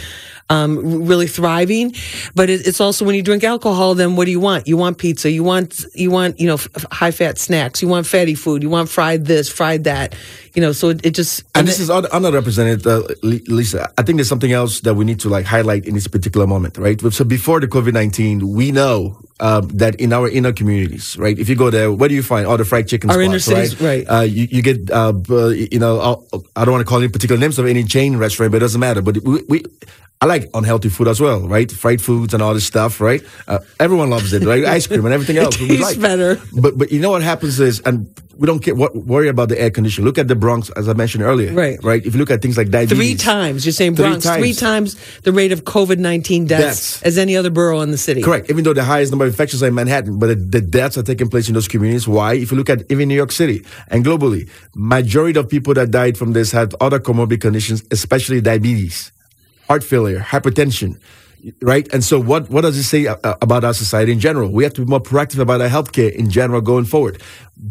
Um, really thriving, but it, it's also when you drink alcohol, then what do you want? You want pizza, you want you want you know f- high fat snacks, you want fatty food, you want fried this, fried that, you know. So it, it just And this is un- underrepresented, uh, Li- Lisa. I think there's something else that we need to like highlight in this particular moment, right? So before the COVID nineteen, we know um, that in our inner communities, right? If you go there, where do you find all the fried chicken Our spots, inner cities, right. Uh, you, you get, uh, you know, I don't want to call any particular names of any chain restaurant, but it doesn't matter. But we, we I like unhealthy food as well, right? Fried foods and all this stuff, right? Uh, everyone loves it, right? Ice cream and everything [laughs] else. we tastes like. better. But but you know what happens is, and we don't care, what, worry about the air conditioning. Look at the Bronx, as I mentioned earlier, Right. Right. If you look at things like diabetes, three times. You're saying Three Bronx three times the rate of COVID nineteen deaths Deaths. as any other borough in the city. Correct. Even though the highest number of infections are in Manhattan, but the, the deaths are taking place in those communities. Why? If you look at even New York City and globally, majority of people that died from this had other comorbid conditions, especially diabetes. heart failure, hypertension, right? And so, what, what does it say uh, about our society in general? We have to be more proactive about our healthcare in general going forward,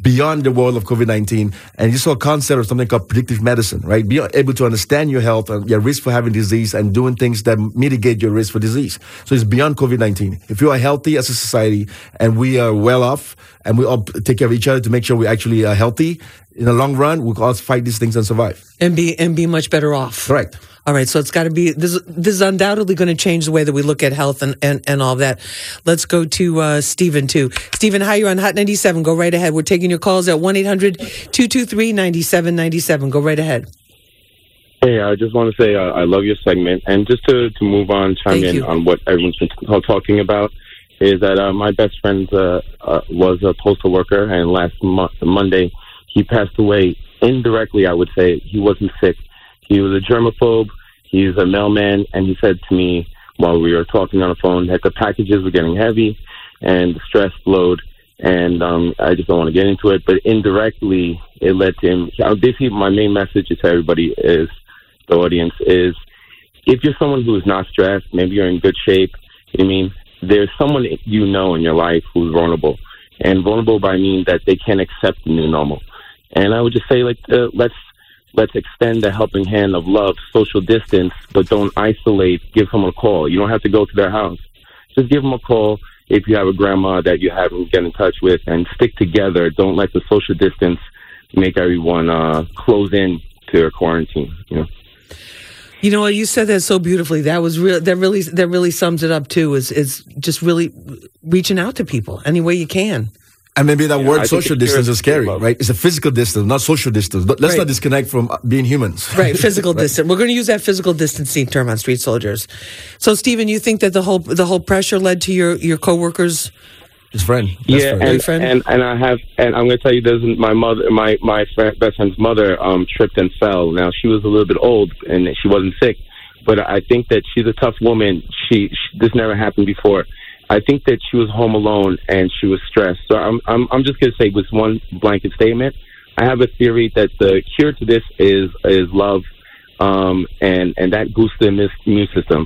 beyond the world of COVID 19. And you saw a concept of something called predictive medicine, right? Be able to understand your health and your risk for having disease and doing things that mitigate your risk for disease. So, it's beyond COVID 19. If you are healthy as a society and we are well off and we all take care of each other to make sure we actually are healthy, in the long run, we can all fight these things and survive. And be and be much better off. Correct. All right, so it's got to be this. This is undoubtedly going to change the way that we look at health and and, and all that. Let's go to uh, Stephen too. Stephen, hi, you're on Hot 97. Go right ahead. We're taking your calls at 1 800 223 9797. Go right ahead. Hey, I just want to say uh, I love your segment, and just to, to move on, chime Thank in you. on what everyone's been talking about is that uh, my best friend uh, uh, was a postal worker, and last mo- Monday he passed away indirectly. I would say he wasn't sick. He was a germaphobe. He's a mailman, and he said to me while we were talking on the phone that the packages were getting heavy and the stress load. And um, I just don't want to get into it, but indirectly it led to him. Basically, my main message to everybody is the audience is if you're someone who is not stressed, maybe you're in good shape, I mean, there's someone you know in your life who's vulnerable. And vulnerable by mean that they can't accept the new normal. And I would just say, like, uh, let's let's extend the helping hand of love, social distance, but don't isolate. Give someone a call. You don't have to go to their house. Just give them a call if you have a grandma that you haven't get in touch with, and stick together. Don't let the social distance make everyone uh, close in to their quarantine. You know. You know what you said that so beautifully. That was real. That really that really sums it up too. Is is just really reaching out to people any way you can. And maybe that Yeah, word think social distance is scary, right? It's a physical distance, not social distance. But let's Right. not disconnect from uh, being humans. Right, [laughs] physical Right. distance. We're going to use that physical distancing term on street soldiers. So, Stephen, you think that the whole the whole pressure led to your your coworkers? His friend. yeah, and, and and I have, and I'm going to tell you, there's my mother, my my friend, best friend's mother, um, tripped and fell. Now she was a little bit old and she wasn't sick, but I think that she's a tough woman. She, she this never happened before. I think that she was home alone and she was stressed. So I'm I'm I'm just going to say with one blanket statement. I have a theory that the cure to this is is love, um, and and that boosts the immune system.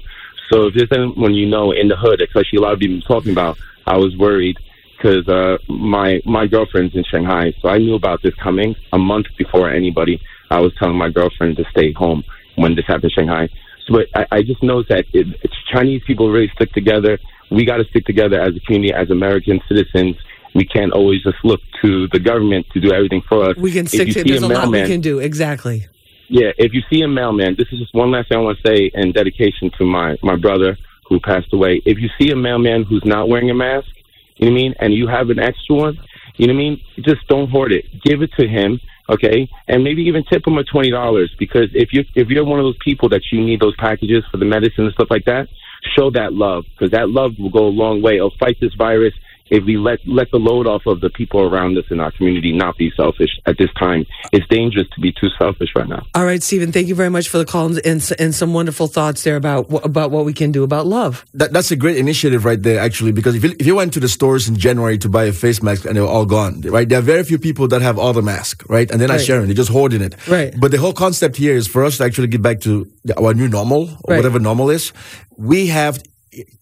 So if there's anyone you know in the hood, especially a lot of people talking about, I was worried because uh, my my girlfriend's in Shanghai, so I knew about this coming a month before anybody. I was telling my girlfriend to stay home when this happened in Shanghai. So but I, I just know that it, Chinese people really stick together. We got to stick together as a community, as American citizens. We can't always just look to the government to do everything for us. We can stick to. see There's a lot we can do. Exactly. yeah, if you see a mailman, this is just one last thing I want to say in dedication to my, my brother who passed away. If you see a mailman who's not wearing a mask, you know what I mean, and you have an extra one, you know what I mean, just don't hoard it. Give it to him, okay? And maybe even tip him a twenty dollars because if you if you're one of those people that you need those packages for the medicine and stuff like that, show that love because that love will go a long way. It'll fight this virus if we let let the load off of the people around us in our community not be selfish at this time. It's dangerous to be too selfish right now. All right, Stephen. Thank you very much for the call and, and, and some wonderful thoughts there about about what we can do about love. That, that's a great initiative right there, actually, because if you, if you went to the stores in January to buy a face mask and they were all gone, right? There are very few people that have all the mask, right? And they're not Right. sharing, they're just hoarding it. Right. But the whole concept here is for us to actually get back to our new normal, or Right. whatever normal is. We have,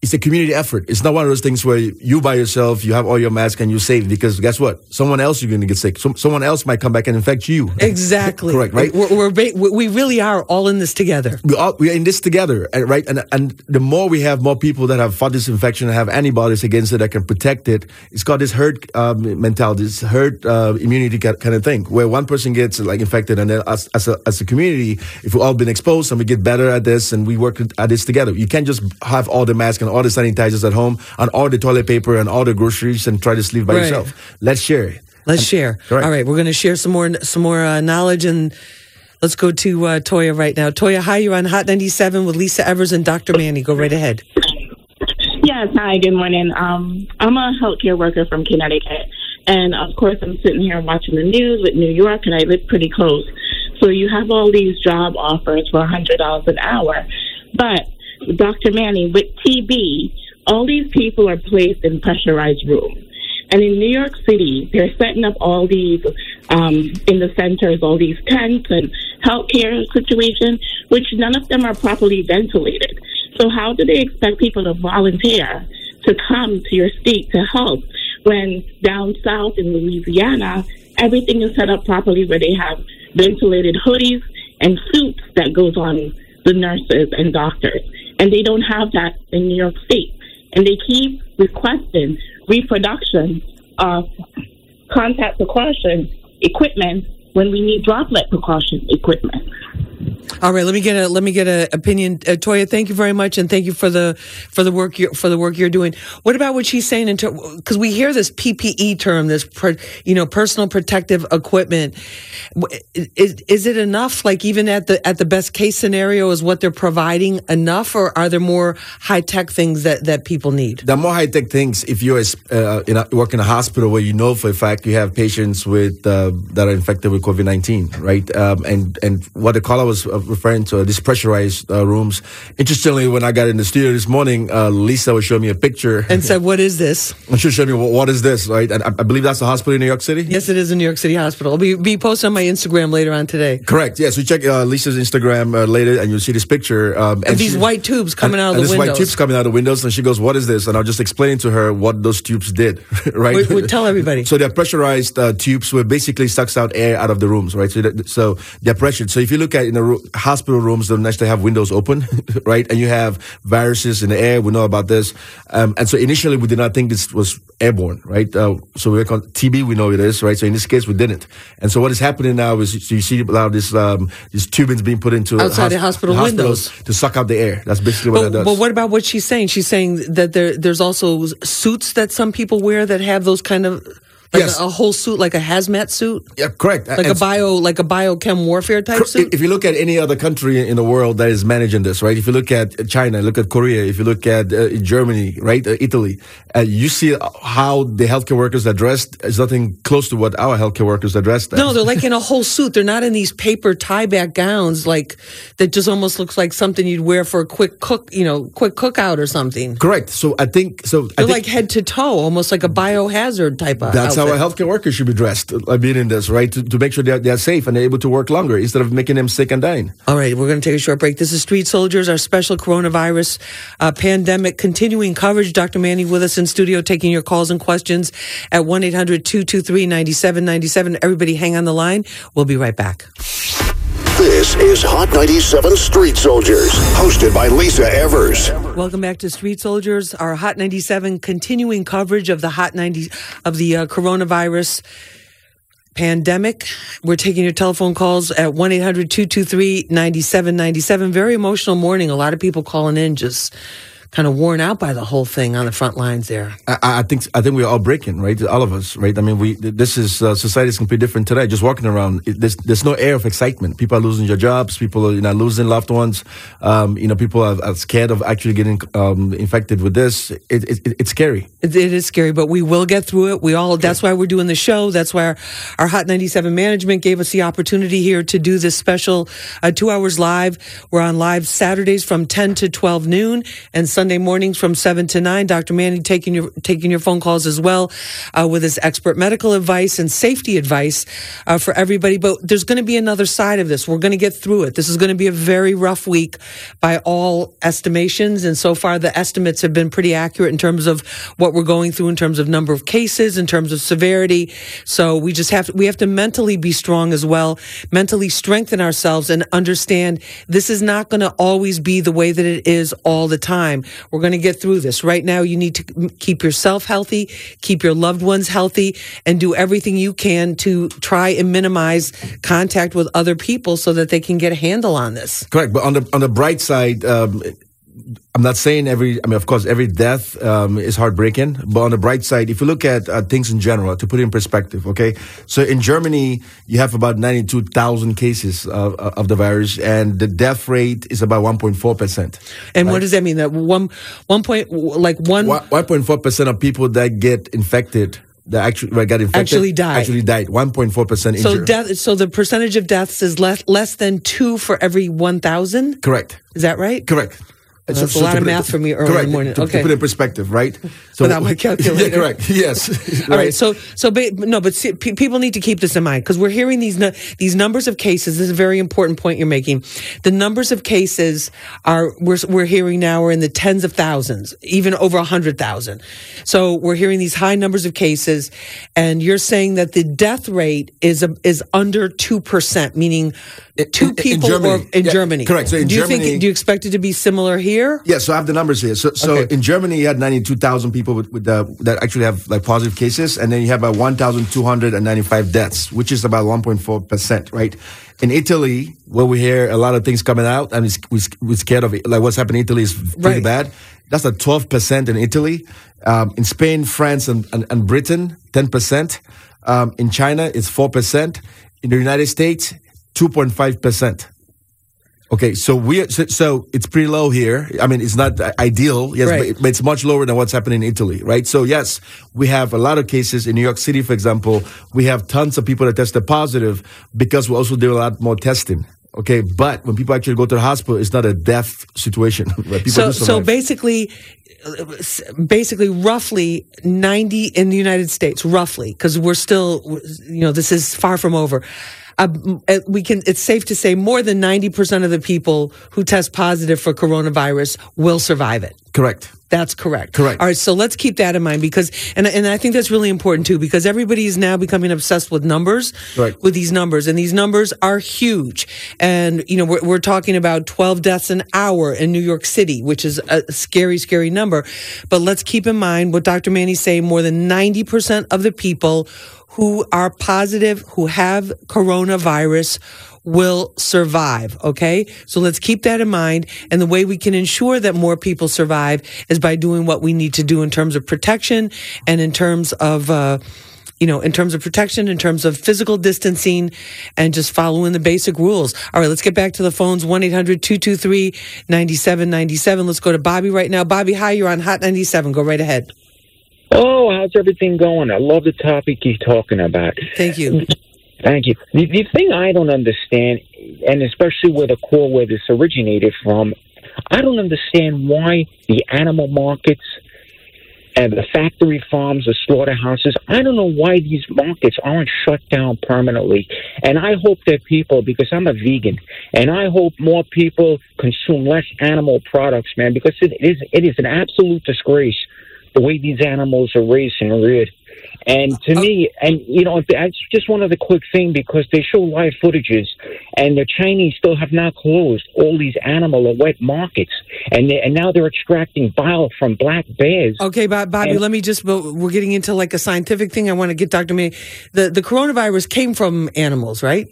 it's a community effort. It's not one of those things where you by yourself, you have all your mask and you save because guess what? Someone else you're going to get sick. Some, someone else might come back and infect you. Exactly. Correct, right? We're, we're we really are all in this together. we all we are in this together, right? And and the more we have more people that have fought this infection and have antibodies against it that can protect it, it's got this herd um, mentality, this herd uh, immunity kind of thing, where one person gets like infected, and then as as a, as a community, if we've all been exposed and we get better at this and we work at this together, you can't just have all the masks and all the sanitizers at home and all the toilet paper and all the groceries and try to sleep by Right. yourself. Let's share it. Let's share. All right, we're going to share some more some more uh, knowledge and let's go to uh, Toya right now. Toya, hi, you're on Hot 97 with Lisa Evers and Dr. Manny. Go right ahead. Yes, hi, good morning. Um, I'm a healthcare worker from Connecticut. And of course, I'm sitting here watching the news with New York, and I live pretty close. So you have all these job offers for $100 an hour. But, Dr. Manny, with TB, all these people are placed in pressurized rooms. And in New York City, they're setting up all these um, in the centers, all these tents and healthcare situation, which none of them are properly ventilated. So how do they expect people to volunteer to come to your state to help when down south in Louisiana, everything is set up properly where they have ventilated hoodies and suits that goes on the nurses and doctors. And they don't have that in New York State. And they keep requesting reproduction of contact precaution equipment when we need droplet precaution equipment. All right, let me get a let me get an opinion. Uh, Toya, thank you very much, and thank you for the for the work you're, for the work you're doing. What about what she's saying? Because we hear this PPE term, this you know personal protective equipment. Is, is it enough? Like even at the at the best case scenario, is what they're providing enough, or are there more high tech things that that people need? There are more high tech things if you're uh, in a, work in a hospital where you know for a fact you have patients with uh, that are infected with COVID nineteen, right? Um, and and what the caller was uh, referring to, these pressurized uh, rooms. Interestingly, when I got in the studio this morning, uh, Lisa was showing me a picture and said, "What is this?" And she showed me what is this, right? And I, I, believe that's a hospital in New York City. Yes, it is a New York City hospital. It'll be, be posted on my Instagram later on today. Correct. Yes, we check uh, Lisa's Instagram uh, later, and you'll see this picture. Um, and, and, these she, white tubes coming and, out of the windows. These white tubes coming out of the windows, and she goes, "What is this?" And I'll just explain to her what those tubes did, [laughs] right? We, we tell everybody. so they're pressurized uh, tubes, where basically sucks out air out of the rooms, right? So, that, so they're pressured. So if you look at in the ro- hospital rooms, they actually have windows open, [laughs] right? And you have viruses in the air. We know about this. Um, and so initially we did not think this was airborne, right? Uh, so we on TB, we know it is, right? So in this case, we didn't. And so what is happening now is so you see a lot of this, um, these tubings being put into outside the, hospital the windows to suck out the air. That's basically what but, that does. But what about what she's saying? She's saying that there, there's also suits that some people wear that have those kind of like yes. a, a, whole suit, like a hazmat suit. Yeah, correct. Like and a bio, like a biochem warfare type suit. If you look at any other country in the world that is managing this, right? If you look at China, look at Korea. If you look at uh, Germany, right, uh, Italy, uh, you see how the healthcare workers are dressed is nothing close to what our healthcare workers are dressed. No, they're like in a whole suit. They're not in these paper tie back gowns, like that just almost looks like something you'd wear for a quick cook, you know, quick cookout or something. Correct. So I think so. They're think, like head to toe, almost like a biohazard type of. That's outfit. how a healthcare worker should be dressed. I mean, in this right to, to make sure they're, they're safe and they're able to work longer instead of making them sick and dying. All right, we're going to take a short break. This is Street Soldiers, our special coronavirus uh, pandemic continuing coverage. Dr. Manny with us in studio, taking your calls and questions at one 800 223 9797 Everybody, hang on the line. We'll be right back. This is Hot 97 Street Soldiers, hosted by Lisa Evers. Welcome back to Street Soldiers, our Hot 97 continuing coverage of the Hot 90 of the uh, coronavirus pandemic. We're taking your telephone calls at 1 800 223 9797. Very emotional morning. A lot of people calling in just kind of worn out by the whole thing on the front lines there. I, I think I think we're all breaking, right? All of us, right? I mean, we this is uh, society is completely different today. Just walking around, it, there's there's no air of excitement. People are losing their jobs. People are you know losing loved ones. Um, you know, people are, are, scared of actually getting um, infected with this. It, it, it's scary. It, it is scary, but we will get through it. We all. That's why we're doing the show. That's why our, our Hot 97 management gave us the opportunity here to do this special uh, two hours live. We're on live Saturdays from 10 to 12 noon and Sunday Sunday mornings from 7 to 9. Dr. Manny taking your, taking your phone calls as well uh, with his expert medical advice and safety advice uh, for everybody. But there's going to be another side of this. We're going to get through it. This is going to be a very rough week by all estimations. And so far, the estimates have been pretty accurate in terms of what we're going through in terms of number of cases, in terms of severity. So we just have to, we have to mentally be strong as well, mentally strengthen ourselves and understand this is not going to always be the way that it is all the time. We're going to get through this. Right now, you need to keep yourself healthy, keep your loved ones healthy, and do everything you can to try and minimize contact with other people so that they can get a handle on this. Correct. But on the on the bright side, um, I'm not saying every, I mean, of course, every death um, is heartbreaking, but on the bright side, if you look at uh, things in general, to put it in perspective, okay? So in Germany, you have about 92,000 cases of, of the virus, and the death rate is about 1.4%. And right? what does that mean? That one, one point, like one? 1.4% of people that get infected that actually got infected actually died. Actually died. One point four percent. So death. So the percentage of deaths is less less than two for every one thousand. Correct. Is that right? Correct. That's So- a so lot of put it- math for me early in correct, the morning. To, to put it in perspective, right? Without my [laughs] calculator. yeah, correct. Yes. [laughs] [laughs] All right. So, so ba- no, but see, pe- people need to keep this in mind because we're hearing these nu- these numbers of cases. This is a very important point you're making. The numbers of cases are we're we're hearing now are in the tens of thousands, even over a hundred thousand. So we're hearing these high numbers of cases, and you're saying that the death rate is a, is under two percent, meaning two in people Germany. or in Yeah, Germany. correct. So in do you think do you expect it to be similar here? Yeah, so I have the numbers here. So, so Okay. in Germany, you had 92,000 people with, with uh, that actually have like positive cases, and then you have about 1,295 deaths, which is about 1.4 percent, right? In Italy, where we hear a lot of things coming out, and it's, we, we're scared of it, like what's happening in Italy is pretty Right. bad. That's a 12 percent in Italy. Um, in Spain, France, and, and, and Britain, 10 percent. Um, in China, it's four percent. In the United States, 2.5 percent. Okay, so we so, so it's pretty low here. I mean, it's not ideal, yes, Right. but, but it's much lower than what's happening in Italy, right? So yes, we have a lot of cases in New York City, for example. We have tons of people that tested positive because we also do a lot more testing. Okay, but when people actually go to the hospital, it's not a death situation. [laughs] Right? People so so basically basically roughly 90 in the united states roughly because we're still you know this is far from over uh, uh, we can it's safe to say more than 90% of the people who test positive for coronavirus will survive it correct. that's correct. Correct. All right, so let's keep that in mind because, and and I think that's really important too because everybody is now becoming obsessed with numbers, Right. with these numbers, and these numbers are huge. And you know, we're we're talking about 12 deaths an hour in New York City, which is a scary, scary number. But let's keep in mind what Dr. Manny's saying: more than 90 percent of the people who are positive, who have coronavirus will survive. Okay. So let's keep that in mind. And the way we can ensure that more people survive is by doing what we need to do in terms of protection and in terms of, uh, you know, in terms of protection, in terms of physical distancing, and just following the basic rules. All right, let's get back to the phones 1 800 223 9797. Let's go to Bobby right now. Bobby, hi, you're on Hot 97. Go right ahead. Oh, how's everything going? I love the topic you're talking about. Thank you. Thank you. The, the thing I don't understand, and especially with the core where this originated from, I don't understand why the animal markets and the factory farms, the slaughterhouses, I don't know why these markets aren't shut down permanently. And I hope that people, because I'm a vegan, and I hope more people consume less animal products, man, because it is, it is an absolute disgrace the way these animals are raised and reared. And to me, and you know, that's just one other quick thing because they show live footages, and the Chinese still have not closed all these animal or wet markets, and they, and now they're extracting bile from black bears. Okay, Bob, Bobby, And- let me just we're getting into like a scientific thing. I want to get Dr. May. The, the coronavirus came from animals, right?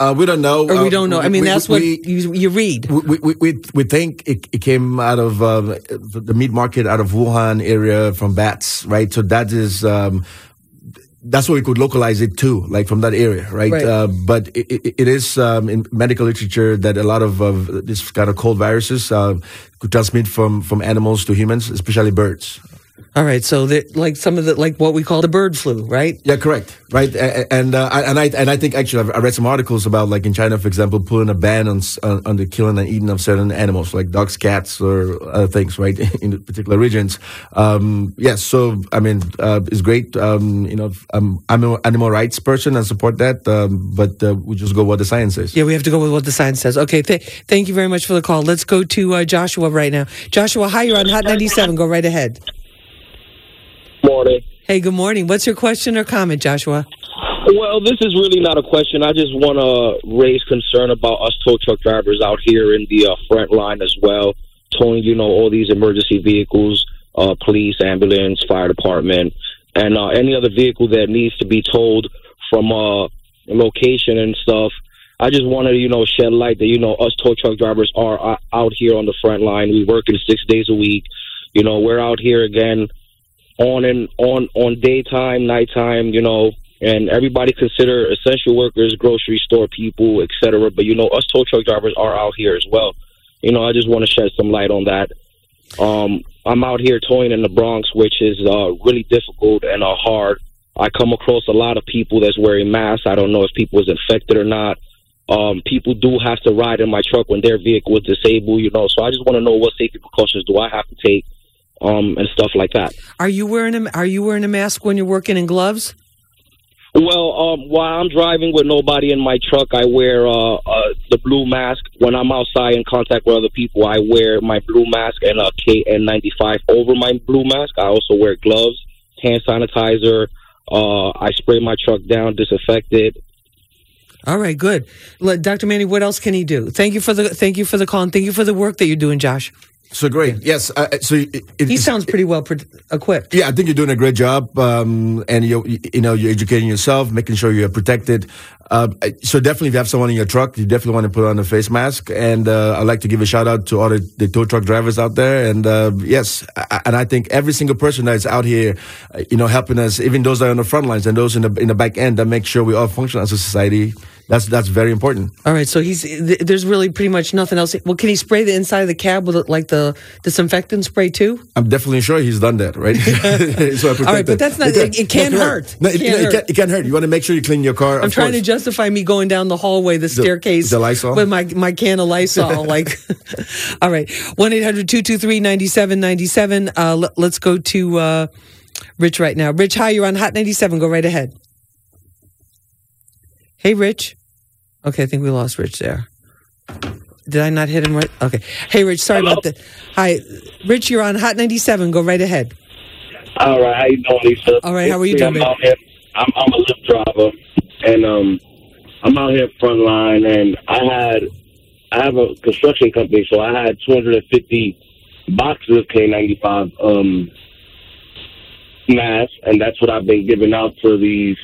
Uh, we don't know. Or we Uh, don't know. I mean, we- that's we- what you, you read. We, we, we, we think it, it came out of uh, the meat market out of Wuhan area from bats, right? So that is um, that's where we could localize it to, like from that area, right? Right. Uh, but it, it, it is um, in medical literature that a lot of, of this kind of cold viruses uh, could transmit from from animals to humans, especially birds. All right, so that like some of the like what we call the bird flu, right? Yeah, correct. Right, and uh, I- and I and I think actually I've- I read some articles about like in China, for example, putting a ban on on, the killing and eating of certain animals like dogs, cats, or other things, right, [laughs] in particular regions. Um, yes, so I mean, uh, it's great. Um, you know, I'm I'm an animal rights person and support that, um, but uh, we just go what the science says. Yeah, we have to go with what the science says. Okay, th- thank you very much for the call. Let's go to uh, Joshua right now. Joshua, hi, you're on Hot 97. Go right ahead. Morning. Hey, good morning. What's your question or comment, Joshua? Well, this is really not a question. I just want to raise concern about us tow truck drivers out here in the uh, front line as well, towing, you know, all these emergency vehicles, uh, police, ambulance, fire department, and uh, any other vehicle that needs to be towed from uh, a location and stuff. I just wanted to, you know, shed light that, you know, us tow truck drivers are uh, out here on the front line. We work in six days a week. You know, we're out here again on and on on daytime, nighttime, you know, and everybody consider essential workers, grocery store people, etc. But you know, us tow truck drivers are out here as well. You know, I just want to shed some light on that. Um, I'm out here towing in the Bronx, which is uh, really difficult and uh, hard. I come across a lot of people that's wearing masks. I don't know if people is infected or not. Um, people do have to ride in my truck when their vehicle is disabled, you know. So I just want to know what safety precautions do I have to take, um, and stuff like that. Are you wearing a Are you wearing a mask when you're working in gloves? Well, um, while I'm driving with nobody in my truck, I wear uh, uh, the blue mask. When I'm outside in contact with other people, I wear my blue mask and a KN95 over my blue mask. I also wear gloves, hand sanitizer. Uh, I spray my truck down, disinfect it. All right, good. Let- Dr. Manny, what else can he do? Thank you for the thank you for the call and thank you for the work that you're doing, Josh. So great. Yes. Uh, so it, it, He sounds pretty well pre- equipped. Yeah, I think you're doing a great job, um, and you you know you're educating yourself, making sure you're protected. Uh, so definitely, if you have someone in your truck, you definitely want to put on a face mask. And uh, I'd like to give a shout out to all the, the tow truck drivers out there. And uh, yes, I, and I think every single person that's out here, uh, you know, helping us, even those that are on the front lines and those in the in the back end, that make sure we all function as a society. That's that's very important. All right, so he's th- there's really pretty much nothing else. Well, can he spray the inside of the cab with like the disinfectant spray too? I'm definitely sure he's done that, right? [laughs] [laughs] so All right, but that's not. It, it can't hurt. No, it, It can't it, hurt. can't, it can't hurt. You want to make sure you clean your car. I'm trying course. to justify me going down the hallway, the staircase, the Lysol? with my my can of Lysol. [laughs] like, all right, one 9797 Uh, let, let's go to uh, Rich right now. Rich, hi, you're on Hot 97. Go right ahead. Hey, Rich. Okay, I think we lost Rich there. Did I not hit him right? Okay. Hey, Rich. Sorry about that. Hi, Rich. You're on Hot 97. Go right ahead. All right, how you doing, Lisa? All right, how are you doing, I'm, out here, I'm, I'm a Lyft driver, and um, I'm out here front line, and I had I have a construction company, so I had 250 boxes of K95 um, masks, and that's what I've been giving out to these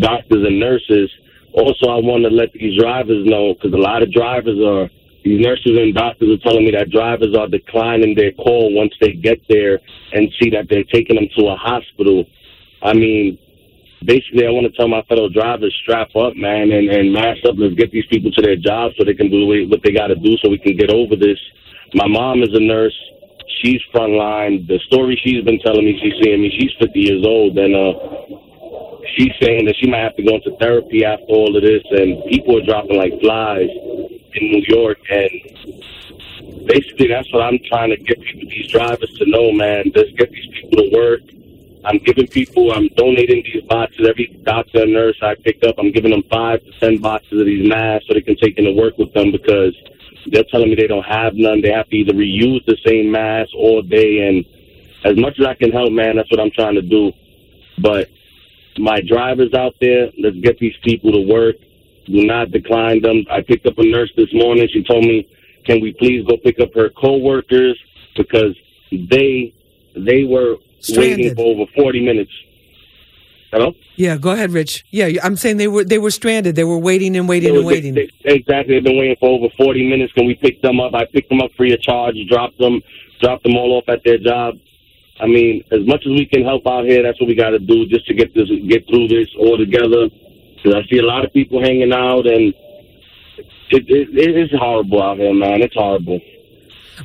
doctors and nurses. Also, I want to let these drivers know because a lot of drivers are these nurses and doctors are telling me that drivers are declining their call once they get there and see that they're taking them to a hospital. I mean, basically, I want to tell my fellow drivers, strap up, man, and, and mask up. Let's get these people to their jobs so they can do what they got to do so we can get over this. My mom is a nurse. She's frontline. The story she's been telling me, she's seeing me. She's 50 years old, and uh, she's saying that she might have to go into therapy after all of this. And people are dropping like flies in New York, and basically that's what I'm trying to get people, these drivers to know, man. Let's get these people to work. I'm giving people, I'm donating these boxes. Every doctor and nurse I pick up, I'm giving them five to ten boxes of these masks so they can take them to work with them because they're telling me they don't have none. They have to either reuse the same mask all day. And as much as I can help, man, that's what I'm trying to do. But my drivers out there, let's get these people to work. Do not decline them. I picked up a nurse this morning. She told me, "Can we please go pick up her coworkers because they they were waiting for over 40 minutes." Hello. Yeah, go ahead, Rich. Yeah, I'm saying they were they were stranded. They were waiting and waiting They and waiting. they- exactly. They've been waiting for over 40 minutes. Can we pick them up? I picked them up free of charge, dropped them, dropped them all off at their job. I mean, as much as we can help out here, that's what we got to do just to get this, get through this all together. Because I see a lot of people hanging out, and it, it, it is horrible out here, man. It's horrible.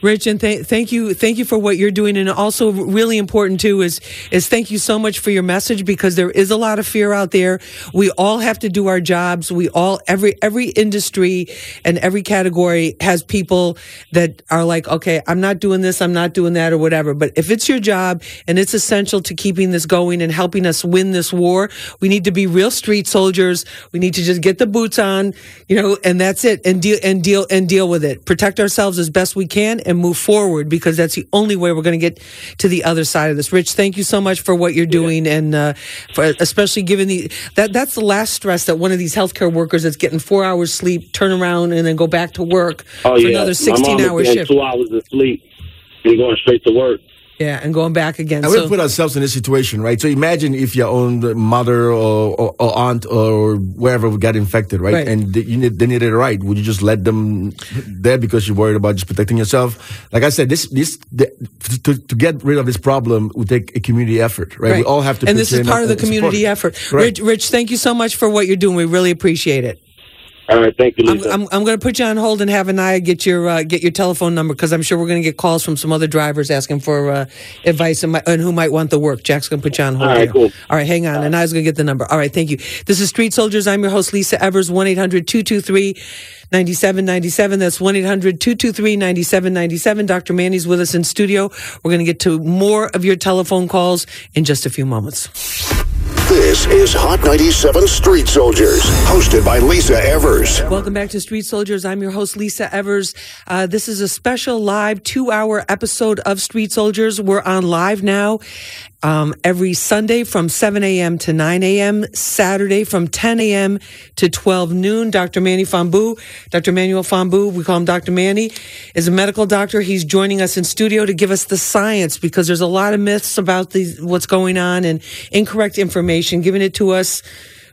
Rich, and th- thank you, thank you for what you're doing, and also really important too is is thank you so much for your message because there is a lot of fear out there. We all have to do our jobs. We all every every industry and every category has people that are like, okay, I'm not doing this, I'm not doing that, or whatever. But if it's your job and it's essential to keeping this going and helping us win this war, we need to be real street soldiers. We need to just get the boots on, you know, and that's it, and deal and deal and deal with it. Protect ourselves as best we can and move forward because that's the only way we're going to get to the other side of this. Rich, thank you so much for what you're doing and uh, for especially given the that that's the last stress that one of these healthcare workers that's getting four hours sleep, turn around and then go back to work Oh for yeah, another my mom 16 is hour shift. two hours of sleep and going straight to work. Yeah, and going back again. And So- we put ourselves in this situation, right? So imagine if your own mother or, or, or aunt or wherever got infected, right? Right. And they, you need, they needed it right. Would you just let them there because you're worried about just protecting yourself? Like I said, this this the, to, to get rid of this problem would take a community effort, right? We all have to. And this is part of the and support. community effort. Right. Rich, Rich, thank you so much for what you're doing. We really appreciate it. All right, thank you, I'm, I'm, I'm going to put you on hold and have Anaya get your uh, get your telephone number because I'm sure we're going to get calls from some other drivers asking for uh, advice and, mi- and who might want the work. Jack's going to put you on hold. All right, here. cool. All right, hang on. Anaya's going to get the number. All right, thank you. This is Street Soldiers. I'm your host, Lisa Evers. One 223 9797 That's 1 800 223 9797 Dr. Manny's with us in studio. We're going to get to more of your telephone calls in just a few moments. This is Hot 97 Street Soldiers, hosted by Lisa Evers. Welcome back to Street Soldiers. I'm your host, Lisa Evers. Uh, this is a special live two hour episode of Street Soldiers. We're on live now um, every Sunday from 7 a.m. to 9 a.m., Saturday from 10 a.m. to 12 noon. Dr. Manny Fombu, Dr. Manuel Fombu, we call him Dr. Manny, is a medical doctor. He's joining us in studio to give us the science because there's a lot of myths about these, what's going on and incorrect information, giving it to us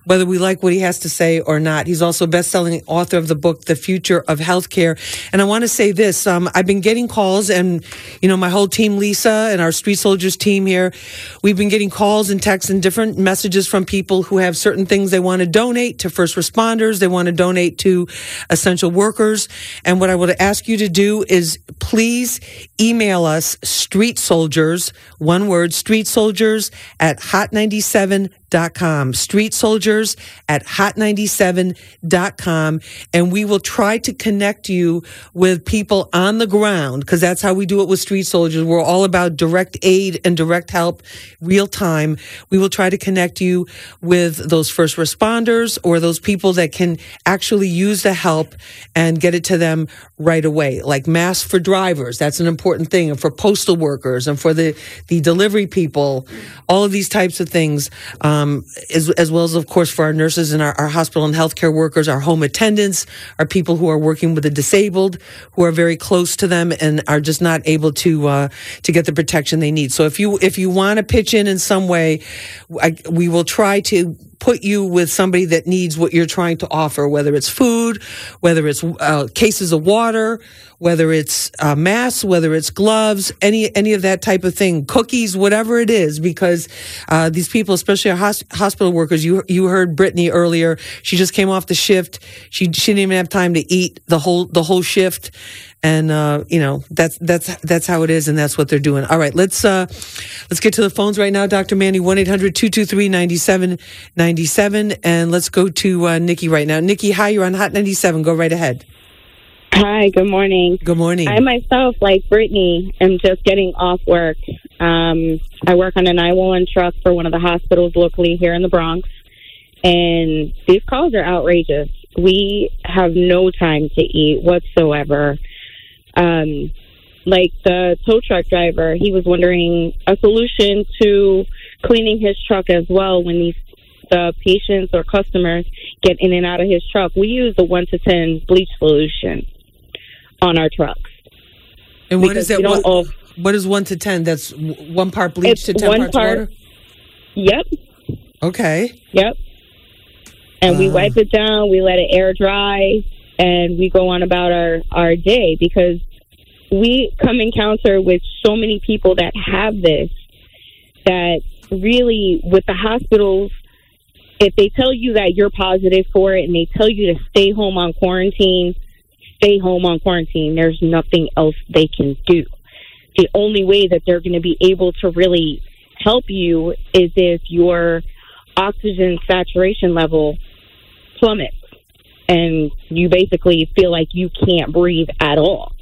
whether we like what he has to say or not. He's also a best-selling author of the book, The Future of Healthcare. And I want to say this, um, I've been getting calls and, you know, my whole team, Lisa and our Street Soldiers team here, we've been getting calls and texts and different messages from people who have certain things they want to donate to first responders. They want to donate to essential workers. And what I would ask you to do is please email us street soldiers, one word, street soldiers at hot97.com. Street soldiers at hot97.com. And we will try to connect you with people on the ground because that's how we do it with street soldiers. We're all about direct aid and direct help, real time. We will try to connect you with those first responders or those people that can actually use the help and get it to them right away. Like masks for drivers. That's an important thing. And for postal workers and for the, the delivery people, all of these types of things, um, as, as well as, of course, for our nurses and our, our hospital and healthcare workers, our home attendants, our people who are working with the disabled, who are very close to them and are just not able to, uh, to get the protection they need. So if you, if you want to pitch in in some way, I, we will try to put you with somebody that needs what you're trying to offer, whether it's food, whether it's uh, cases of water, whether it's uh, masks, whether it's gloves, any any of that type of thing, cookies, whatever it is, because uh, these people, especially our hos- hospital workers, you you heard Brittany earlier. She just came off the shift. She she didn't even have time to eat the whole the whole shift. And uh, you know that's that's that's how it is, and that's what they're doing. All right, let's uh, let's get to the phones right now, Dr. Manny one 9797 and let's go to uh, Nikki right now. Nikki, hi, you're on Hot ninety seven. Go right ahead. Hi, good morning. Good morning. I myself, like Brittany, am just getting off work. Um, I work on a 911 truck for one of the hospitals locally here in the Bronx, and these calls are outrageous. We have no time to eat whatsoever. Um, like the tow truck driver, he was wondering a solution to cleaning his truck as well when these the patients or customers get in and out of his truck. We use the one to ten bleach solution on our trucks. And what is that? we don't What, what is one to ten? That's one part bleach to ten one parts part- water. Yep. Okay. Yep. And we Uh. wipe it down, we let it air dry, and we go on about our, our day because we come encounter with so many people that have this that really, with the hospitals, if they tell you that you're positive for it and they tell you to stay home on quarantine, stay home on quarantine. There's nothing else they can do. The only way that they're going to be able to really help you is if your oxygen saturation level plummets and you basically feel like you can't breathe at all.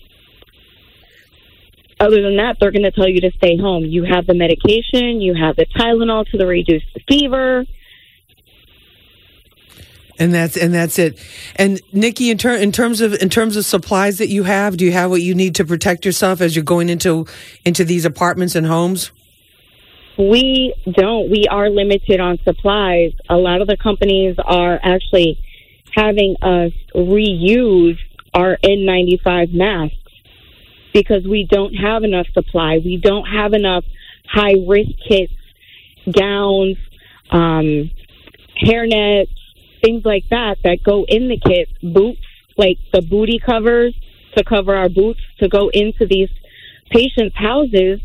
Other than that, they're going to tell you to stay home. You have the medication, you have the Tylenol to reduce the fever. And that's and that's it. And Nikki, in, ter- in terms of in terms of supplies that you have, do you have what you need to protect yourself as you're going into into these apartments and homes? We don't. We are limited on supplies. A lot of the companies are actually having us reuse our N95 masks because we don't have enough supply. We don't have enough high risk kits, gowns, um, hairnets, things like that that go in the kits, Boots, like the booty covers to cover our boots to go into these patients' houses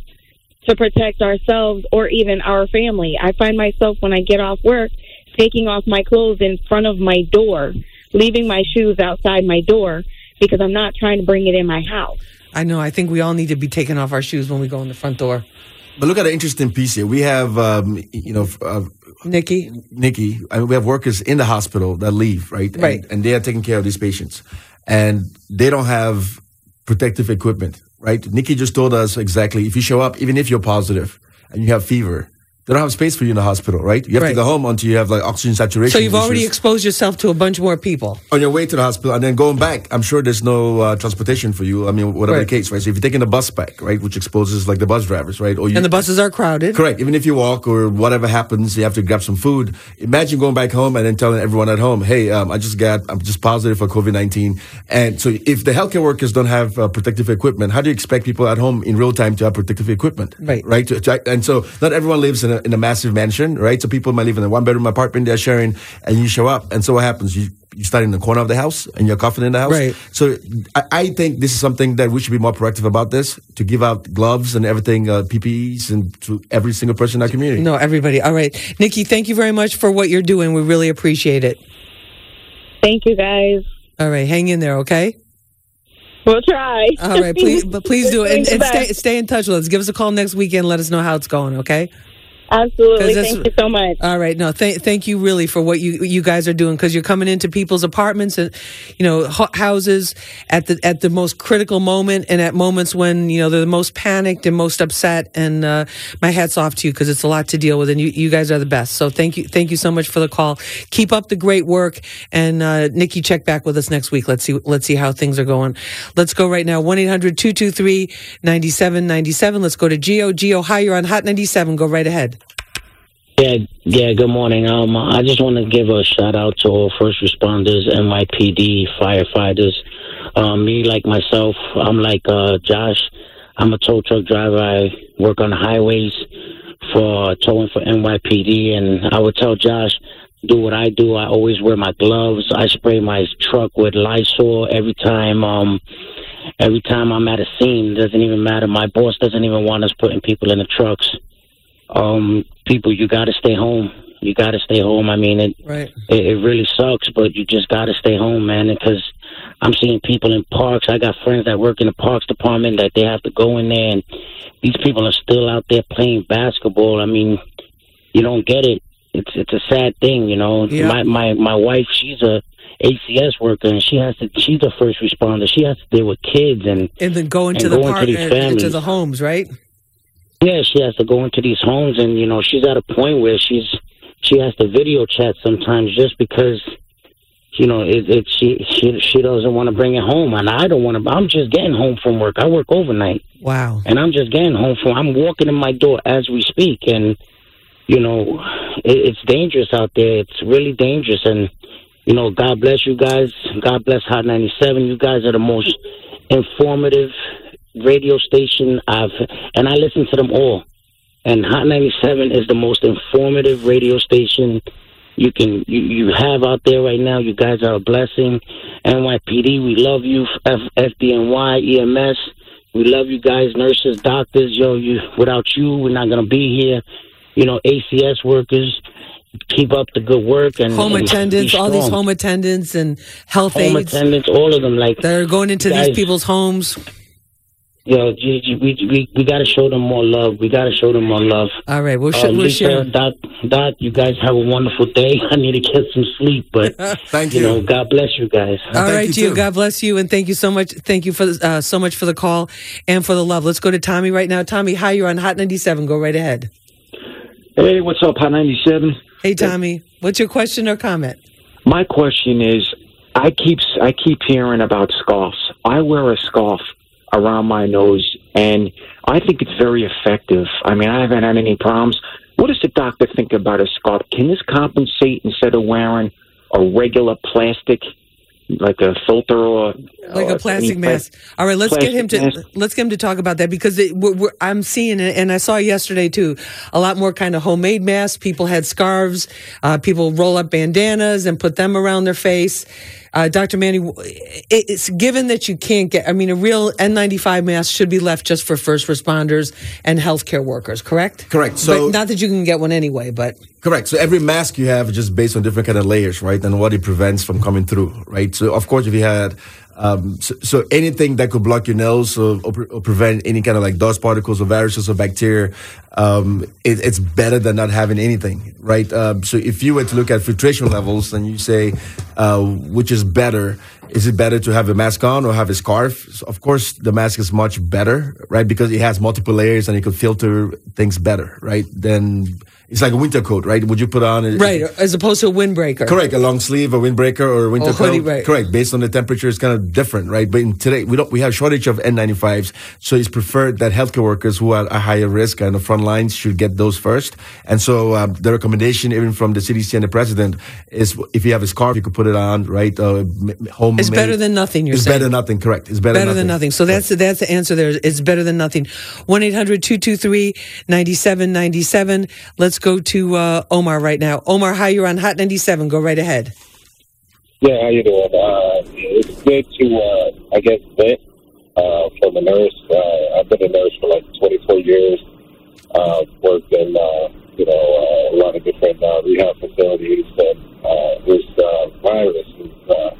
to protect ourselves or even our family. I find myself when I get off work taking off my clothes in front of my door leaving my shoes outside my door because I'm not trying to bring it in my house. I know. I think we all need to be taking off our shoes when we go in the front door. But look at an interesting piece here. We have, um, you know, uh, Nikki. Nikki. I mean, we have workers in the hospital that leave, right? Right. And, and they are taking care of these patients, and they don't have protective equipment, right? Nikki just told us exactly if you show up, even if you're positive and you have fever, they don't have space for you in the hospital, right? You have Right. to go home until you have like oxygen saturation. So you've already exposed yourself to a bunch more people. on your way to the hospital and then going back, I'm sure there's no uh, transportation for you. I mean, whatever Right. the case, right? So if you're taking the bus back, right, which exposes like the bus drivers, right? Or you, And the buses are crowded. Correct. Even if you walk or whatever happens, you have to grab some food. Imagine going back home and then telling everyone at home, "Hey, um, I just got, I'm just positive for COVID nineteen." And so, if the healthcare workers don't have uh, protective equipment, how do you expect people at home in real time to have protective equipment? Right. Right. And so, not everyone lives in a, in a massive mansion, right? So people might live in a one bedroom apartment they're sharing, and you show up, and so what happens? You you start in the corner of the house, and you're coughing in the house. Right. So I, I think this is something that we should be more proactive about. This to give out gloves and everything, uh, PPEs, and to every single person in our community. No, everybody. All right. Nikki, thank you very much for what you're doing. We really appreciate it. Thank you guys. All right. Hang in there, okay? We'll try. All right. Please, [laughs] but please do it. And, and stay, stay in touch with us. Give us a call next weekend. Let us know how it's going, okay? Absolutely. Thank you so much. All right. No, thank thank you really for what you you guys are doing because you're coming into people's apartments and you know ho- houses at the at the most critical moment and at moments when you know they're the most panicked and most upset. And uh, my hats off to you because it's a lot to deal with, and you, you guys are the best. So thank you thank you so much for the call. Keep up the great work, and uh, Nikki, check back with us next week. Let's see let's see how things are going. Let's go right now. 1-800-223-9797. Let's go to Geo. Geo, hi. You're on Hot ninety seven. Go right ahead. Yeah, yeah. Good morning. Um, I just want to give a shout out to all first responders, NYPD, firefighters. Um, me, like myself, I'm like uh, Josh. I'm a tow truck driver. I work on the highways for towing for NYPD, and I would tell Josh, do what I do. I always wear my gloves. I spray my truck with Lysol every time. Um, every time I'm at a scene, doesn't even matter. My boss doesn't even want us putting people in the trucks um, people, you got to stay home. You got to stay home. I mean, it, Right. it it really sucks, but you just got to stay home, man. Because I'm seeing people in parks. I got friends that work in the parks department that they have to go in there, and these people are still out there playing basketball. I mean, you don't get it. It's it's a sad thing, you know. Yeah. My my my wife, she's a ACS worker, and she has to. She's a first responder. She has to deal with kids and And then go into and the go into park, these uh, into the homes, right? Yeah, she has to go into these homes, and you know, she's at a point where she's she has to video chat sometimes just because you know it, it she she she doesn't want to bring it home, and I don't want to. I'm just getting home from work. I work overnight, Wow. and I'm just getting home from. I'm walking in my door as we speak, and you know, it, it's dangerous out there. It's really dangerous, and you know, God bless you guys. God bless Hot 97. You guys are the most informative radio station I've, and I listen to them all. And Hot 97 is the most informative radio station you can you, you have out there right now. You guys are a blessing. NYPD, we love you. F, FDNY, EMS, we love you guys. Nurses, doctors, yo, you without you, we're not gonna be here. You know, ACS workers, keep up the good work and Home and attendants, all these home attendants and health home aides attendants, all of them, like that are going into these people's homes. Yo, you- you- we we we got to show them more love. We got to show them more love. All right, we'll, sh- Uh, we'll share. Doc, Doc, you guys have a wonderful day. [laughs] I need to get some sleep, but [laughs] Thank you you. know, God bless you guys. All right, Gio. God bless you, and thank you so much. Thank you for uh, so much for the call and for the love. Let's go to Tommy right now. Tommy, hi. You're on Hot 97. Go right ahead. Hey, what's up, Hot 97? Hey, Tommy. What's your question or comment? My question is, I keep I keep hearing about scarves. I wear a scarf around my nose, and I think it's very effective. I mean, I haven't had any problems. What does the doctor think about a scarf? Can this compensate instead of wearing a regular plastic, like a filter or like or a plastic mask. All right, let's get him to mask? let's get him to talk about that because it, we're, we're, I'm seeing it, and I saw yesterday too a lot more kind of homemade masks. People had scarves. Uh, people roll up bandanas and put them around their face. Uh, Dr. Manny, it's given that you can't get, I mean, a real N95 mask should be left just for first responders and healthcare workers, correct? Correct. So- but not that you can get one anyway, but Correct. So every mask you have is just based on different kind of layers, right? And what it prevents from coming through, right? So of course, if you had, um, so, so anything that could block your nose or, or, pre- or prevent any kind of like dust particles or viruses or bacteria, um, it, it's better than not having anything, right? Um, so if you were to look at filtration levels and you say, uh, which is better, is it better to have a mask on or have a scarf? So of course, the mask is much better, right? Because it has multiple layers and it could filter things better, right? Then it's like a winter coat, right? Would you put on a, right, as opposed to a windbreaker. Correct, a long sleeve, a windbreaker, or a winter Or coat. right. Correct, based on the temperature, it's kind of different, right? But in today, we don't we have shortage of N95s, so it's preferred that healthcare workers who are at higher risk and the front lines should get those first. And so um, the recommendation, even from the CDC and the president, is if you have a scarf, you could put it on, right? Uh, home. It's better than nothing, you're it's saying. better than nothing. Correct. It's better, better than nothing. So that's that's the answer there. It's better than nothing. 1 800 223 9797. Let's go to uh, Omar right now. Omar, hi, you're on Hot 97. Go right ahead. Yeah, how you doing? Uh, it's good to, uh, I guess, vet uh, from a nurse. Uh, I've been a nurse for like 24 years. Uh, worked in, uh, you know, uh, a lot of different uh, rehab facilities, and uh, this uh, virus has uh,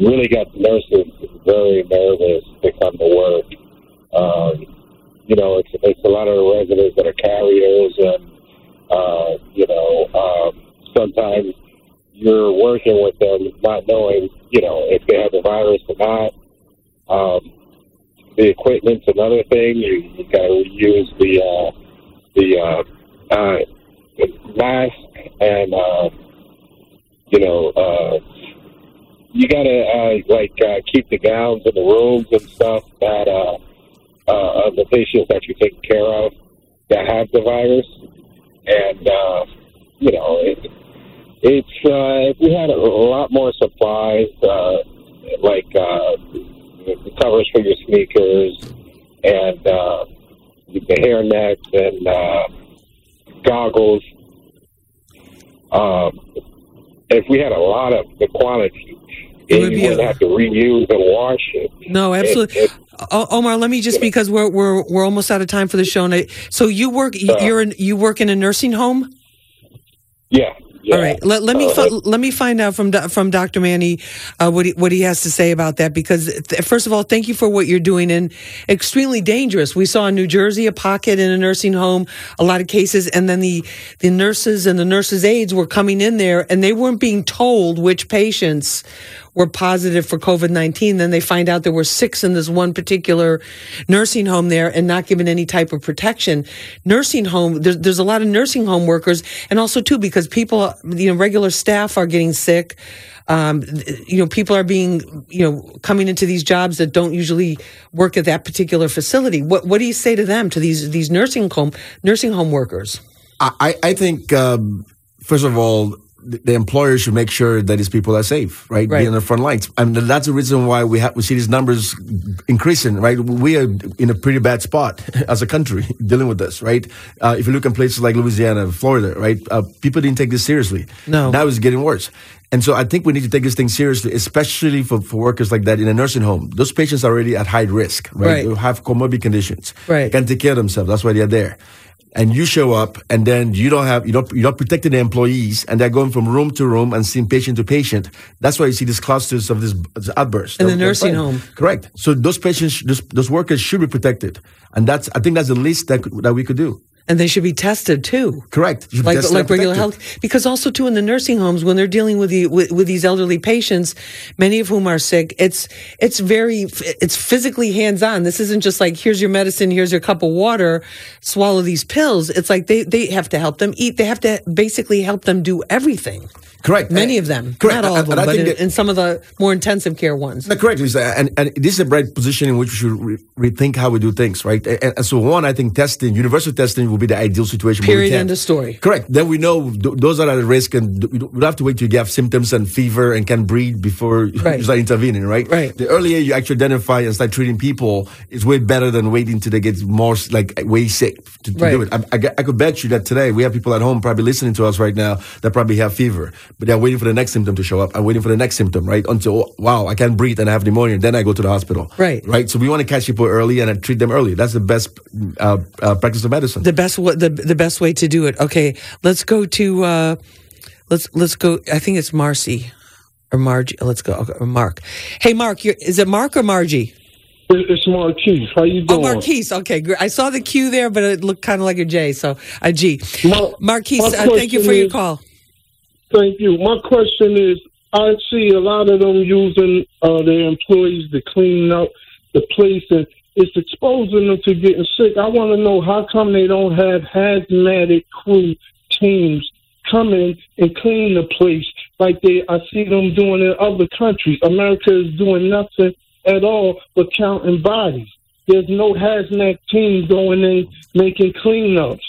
really got the nurses very nervous to come to work. Um, you know, it's it's a lot of the residents that are carriers, and uh, you know, um, sometimes you're working with them not knowing, you know, if they have the virus or not. Um, the equipment's another thing. You, you got to use the uh, the uh, uh, mask, and uh, you know, uh, you got to uh, like uh, keep the gowns in the rooms and stuff that uh, uh, of the patients that you're taking care of that have the virus, and uh, you know, it, it's uh, if we had a, lot more supplies, uh, like uh, the covers for your sneakers and uh, the hair nets and uh, goggles. Um, if we had a lot of the quantity, and you wouldn't a- have to reuse and wash it. No, absolutely. it- O- Omar, let me just because we're we're we're almost out of time for the show. And I, so you work you're in, you work in a nursing home. yeah. yeah. All right. Let, let me Uh, let me find out from from Dr. Manny uh, what he what he has to say about that. Because th- first of all, thank you for what you're doing and extremely dangerous. We saw in New Jersey a pocket in a nursing home, a lot of cases, and then the the nurses and the nurses aides were coming in there and they weren't being told which patients were positive for COVID 19. Then they find out there were six in this one particular nursing home there and not given any type of protection. Nursing home, there's, there's a lot of nursing home workers, and also, too, because people, you know, regular staff are getting sick. Um, you know, people are being, you know, coming into these jobs that don't usually work at that particular facility. What What do you say to them, to these these nursing home nursing home workers? I, I think um, first of all, the, employer should make sure that his people are safe, right? Be on the front lines, and that's the reason why we have we see these numbers increasing, right? We are in a pretty bad spot [laughs] as a country [laughs] dealing with this, right? Uh, if you look in places like Louisiana, Florida, right? Uh, people didn't take this seriously. No. now it's getting worse. And so I think we need to take this thing seriously, especially for, for workers like that in a nursing home. Those patients are already at high risk, right? Right. They have comorbid conditions. Right. They can't take care of themselves. That's why they're there. And you show up and then you don't have, you don't, you're not protecting the employees and they're going from room to room and seeing patient to patient. That's why you see these clusters of this, this outburst. In the nursing home. Correct. So those patients, those, those workers should be protected. And that's, I think that's the least that, that we could do. And they should be tested too. Correct. Like like regular health. Because also too in the nursing homes when they're dealing with the with, with these elderly patients many of whom are sick it's it's very it's physically hands on this isn't just like here's your medicine here's your cup of water swallow these pills. It's like they they have to help them eat. They have to basically help them do everything Correct. many of them Correct. not all of And- them and I but think in, that- in some of the more intensive care ones No, correct, Lisa. And, and this is a right position in which we should re- rethink how we do things, right? And, and so, one, I think testing, universal testing, will be the ideal situation. period end of story Correct. Then we know th- those are at risk, and we don't don't have to wait till you have symptoms and fever and can breathe before [laughs] Right. you start intervening, right? Right. The earlier you actually identify and start treating people is way better than waiting till they get more like way sick to, to Right. do it. I, I, I could bet you that today we have people at home probably listening to us right now that probably have fever. But they're waiting for the next symptom to show up. I'm waiting for the next symptom, right? Until oh, wow, I can't breathe and I have pneumonia. Then I go to the hospital, right? Right. So we want to catch people early and treat them early. That's the best uh, uh, practice of medicine. The best the the best way to do it. Okay, let's go to uh, let's let's go. I think it's Marcy or Margie. Let's go. Okay, Mark. Hey, Mark. is it Mark or Margie? It's Marquise. How you doing? Oh, Marquise. Okay. I saw the Q there, but it looked kind of like a J, so a G. Mar- Marquise, uh, thank you for is, your call. Thank you. My question is, I see a lot of them using uh, their employees to clean up the place, and it's exposing them to getting sick. I want to know how come they don't have hazmat crew teams come in and clean the place like they I see them doing in other countries. America is doing nothing at all but counting bodies. There's no hazmat team going in making cleanups.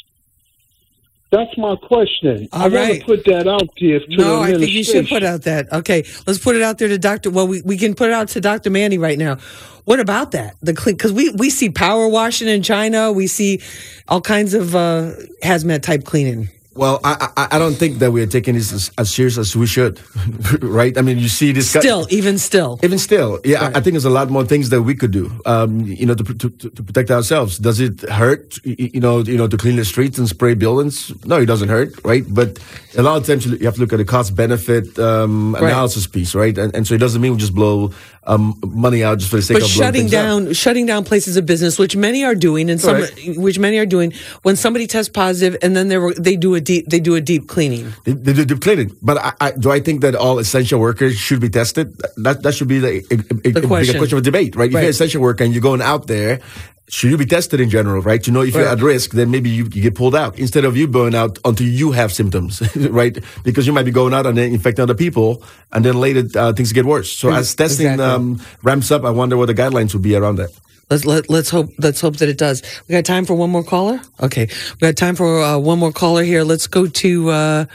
That's my question. All I right. want to put that out there to No, I think you should put out that. Okay, let's put it out there to Doctor. Well, we, we can put it out to Doctor Manny right now. What about that? The clean because we we see power washing in China. We see all kinds of uh, hazmat type cleaning. Well, I, I I don't think that we are taking this as, as serious as we should, [laughs] right? I mean, you see this guy- Still, even still, even still, yeah. I- I think there's a lot more things that we could do, um, you know, to, to, to to protect ourselves. Does it hurt, you know, you know, to clean the streets and spray buildings? No, it doesn't hurt, right? But a lot of times you have to look at the cost benefit um, Right. analysis piece, right? And, and so it doesn't mean we just blow um, money out just for the sake but of shutting down shutting down places of business, which many are doing, and some Correct. which many are doing. When somebody tests positive, and then they they do a deep they do a deep cleaning. They, they do deep cleaning, but I, I, do I think that all essential workers should be tested? That that should be the, a, a, a bigger question. question of debate, right? If you're Right. an essential worker and you're going out there, should you be tested in general, right? To know if you're at risk, then maybe you, you get pulled out instead of you going out until you have symptoms, [laughs] right? Because you might be going out and then infecting other people, and then later uh, things get worse. So as testing Exactly. um, ramps up, I wonder what the guidelines would be around that. Let's let, let's hope let's hope that it does. We got time for one more caller. Okay, we got time for uh, one more caller here. Let's go to uh,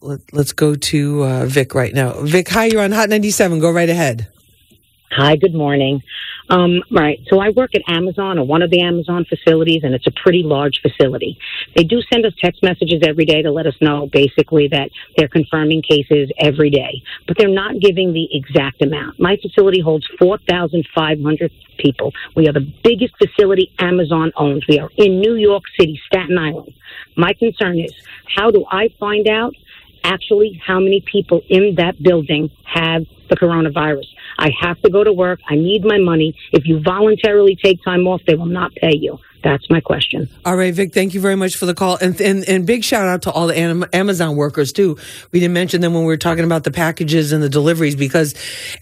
let, let's go to uh, Vic right now. Vic, hi, you're on Hot ninety seven. Go right ahead. Hi, good morning. Um, right, so I work at Amazon or one of the Amazon facilities, and it's a pretty large facility. They do send us text messages every day to let us know basically that they're confirming cases every day, but they're not giving the exact amount. My facility holds 4,500 people. We are the biggest facility Amazon owns. We are in New York City, Staten Island. My concern is how do I find out actually how many people in that building have the coronavirus. I have to go to work. I need my money. If you voluntarily take time off, they will not pay you. That's my question. All right, Vic, thank you very much for the call. And, and, and big shout out to all the Amazon workers, too. We didn't mention them when we were talking about the packages and the deliveries because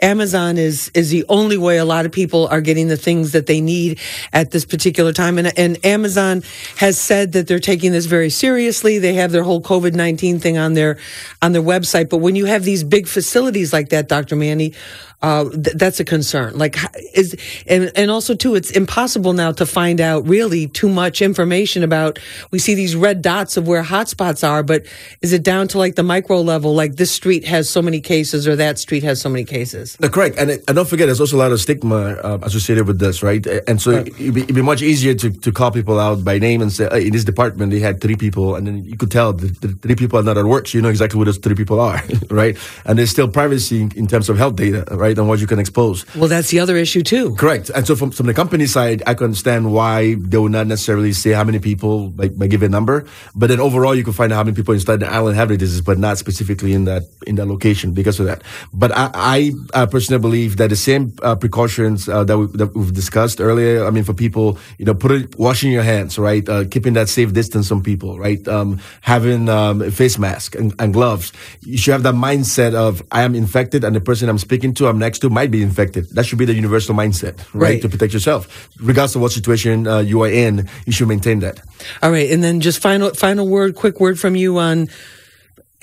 Amazon is, is the only way a lot of people are getting the things that they need at this particular time. And, and Amazon has said that they're taking this very seriously. They have their whole COVID 19 thing on their, on their website. But when you have these big facilities like that, Dr. Manny, uh, th- that's a concern. Like, is and and also too, it's impossible now to find out really too much information about. We see these red dots of where hotspots are, but is it down to like the micro level? Like this street has so many cases, or that street has so many cases. No, correct. And, and don't forget, there's also a lot of stigma uh, associated with this, right? And so it'd, be, it'd be much easier to, to call people out by name and say, "Hey, in this department, they had three people, and then you could tell the, the three people are not at work, so you know exactly who those three people are, [laughs] right? And there's still privacy in, in terms of health data, right, and what you can expose. Well, that's the other issue too. Correct. And so from, from the company side, I can understand why they would not necessarily say how many people by, by giving a number, but then overall you can find out how many people inside the island have the disease, but not specifically in that in that location because of that. But I, I personally believe that the same uh, precautions uh, that, we, that we've discussed earlier. I mean, for people, you know, put it, washing your hands, right, uh, keeping that safe distance from people, right, um, having um, a face mask and, and gloves. You should have that mindset of I am infected, and the person I'm speaking to, I'm next to, might be infected. That should be the universal mindset, right, Right. to protect yourself, regardless of what situation uh, you are in. You should maintain that. All right, and then just final final word, quick word from you on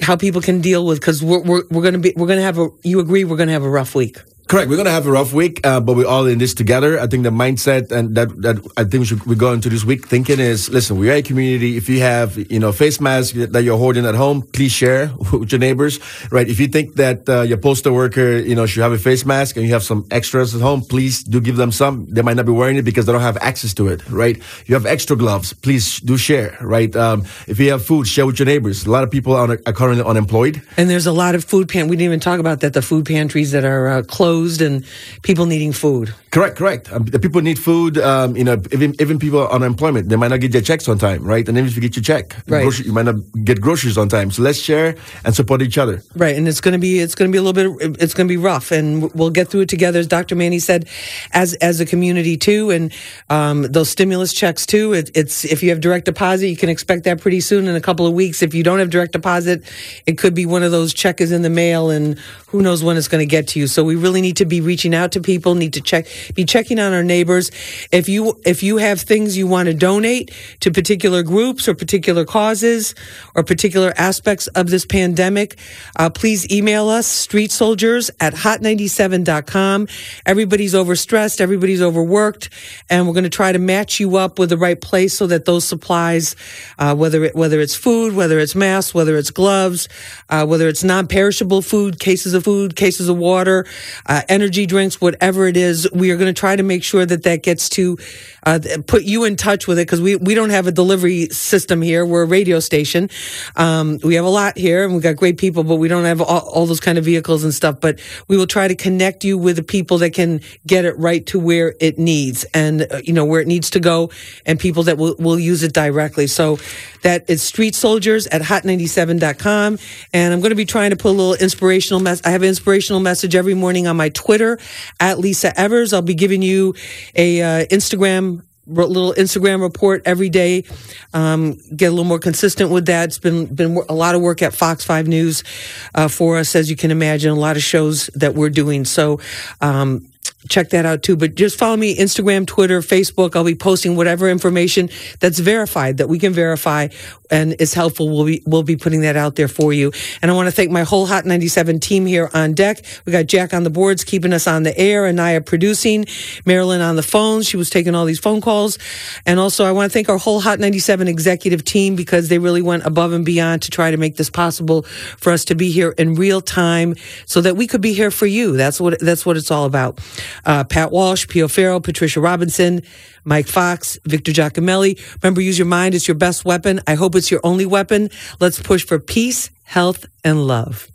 how people can deal with because we're we're, we're going to be we're going to have a. You agree we're going to have a rough week. Correct. We're gonna have a rough week, uh, but we're all in this together. I think the mindset and that that I think we should we go into this week thinking is listen, we are a community. If you have you know face masks that you're holding at home, please share [laughs] with your neighbors. Right. If you think that uh, your postal worker you know should have a face mask and you have some extras at home, please do give them some. They might not be wearing it because they don't have access to it. Right. You have extra gloves, please do share. Right. Um, if you have food, share with your neighbors. A lot of people are, are currently unemployed, and there's a lot of food pan. We didn't even talk about that. The food pantries that are uh, closed and people needing food. Correct, correct. Um, the people need food. Um, you know, even even people on unemployment, they might not get their checks on time, right? And then if you get your check, right. grocery, you might not get groceries on time. So let's share and support each other. Right, and it's going to be it's going to be a little bit it's going to be rough, and we'll get through it together, as Dr. Manny said, as as a community too, and um, those stimulus checks too. It, it's if you have direct deposit, you can expect that pretty soon in a couple of weeks. If you don't have direct deposit, it could be one of those check is in the mail, and who knows when it's going to get to you. So we really need to be reaching out to people, need to check, be checking on our neighbors. If you, if you have things you want to donate to particular groups or particular causes or particular aspects of this pandemic, uh, please email us, street soldiers at hot97.com. Everybody's overstressed. Everybody's overworked. And we're going to try to match you up with the right place so that those supplies, uh, whether it, whether it's food, whether it's masks, whether it's gloves, uh, whether it's non-perishable food, cases of food, cases of water, uh, energy drinks, whatever it is, we are going to try to make sure that that gets to uh, put you in touch with it because we, we don't have a delivery system here. We're a radio station. Um, we have a lot here and we've got great people, but we don't have all, all those kind of vehicles and stuff. But we will try to connect you with the people that can get it right to where it needs and, uh, you know, where it needs to go and people that will, will use it directly. So that is street soldiers at hot97.com. And I'm going to be trying to put a little inspirational mess. I have an inspirational message every morning on my Twitter at Lisa Evers. I'll be giving you a uh, Instagram little Instagram report every day. Um, get a little more consistent with that. It's been been a lot of work at Fox Five News uh, for us, as you can imagine. A lot of shows that we're doing. So. Um, check that out too. But just follow me Instagram, Twitter, Facebook. I'll be posting whatever information that's verified that we can verify and is helpful. We'll be we'll be putting that out there for you. And I want to thank my whole Hot 97 team here on deck. We got Jack on the boards keeping us on the air, and Anaya producing, Marilyn on the phone. She was taking all these phone calls. And also I want to thank our whole Hot 97 executive team because they really went above and beyond to try to make this possible for us to be here in real time so that we could be here for you. That's what that's what it's all about. Uh, Pat Walsh, Pio Farrow, Patricia Robinson, Mike Fox, Victor Giacomelli. Remember, use your mind. It's your best weapon. I hope it's your only weapon. Let's push for peace, health, and love.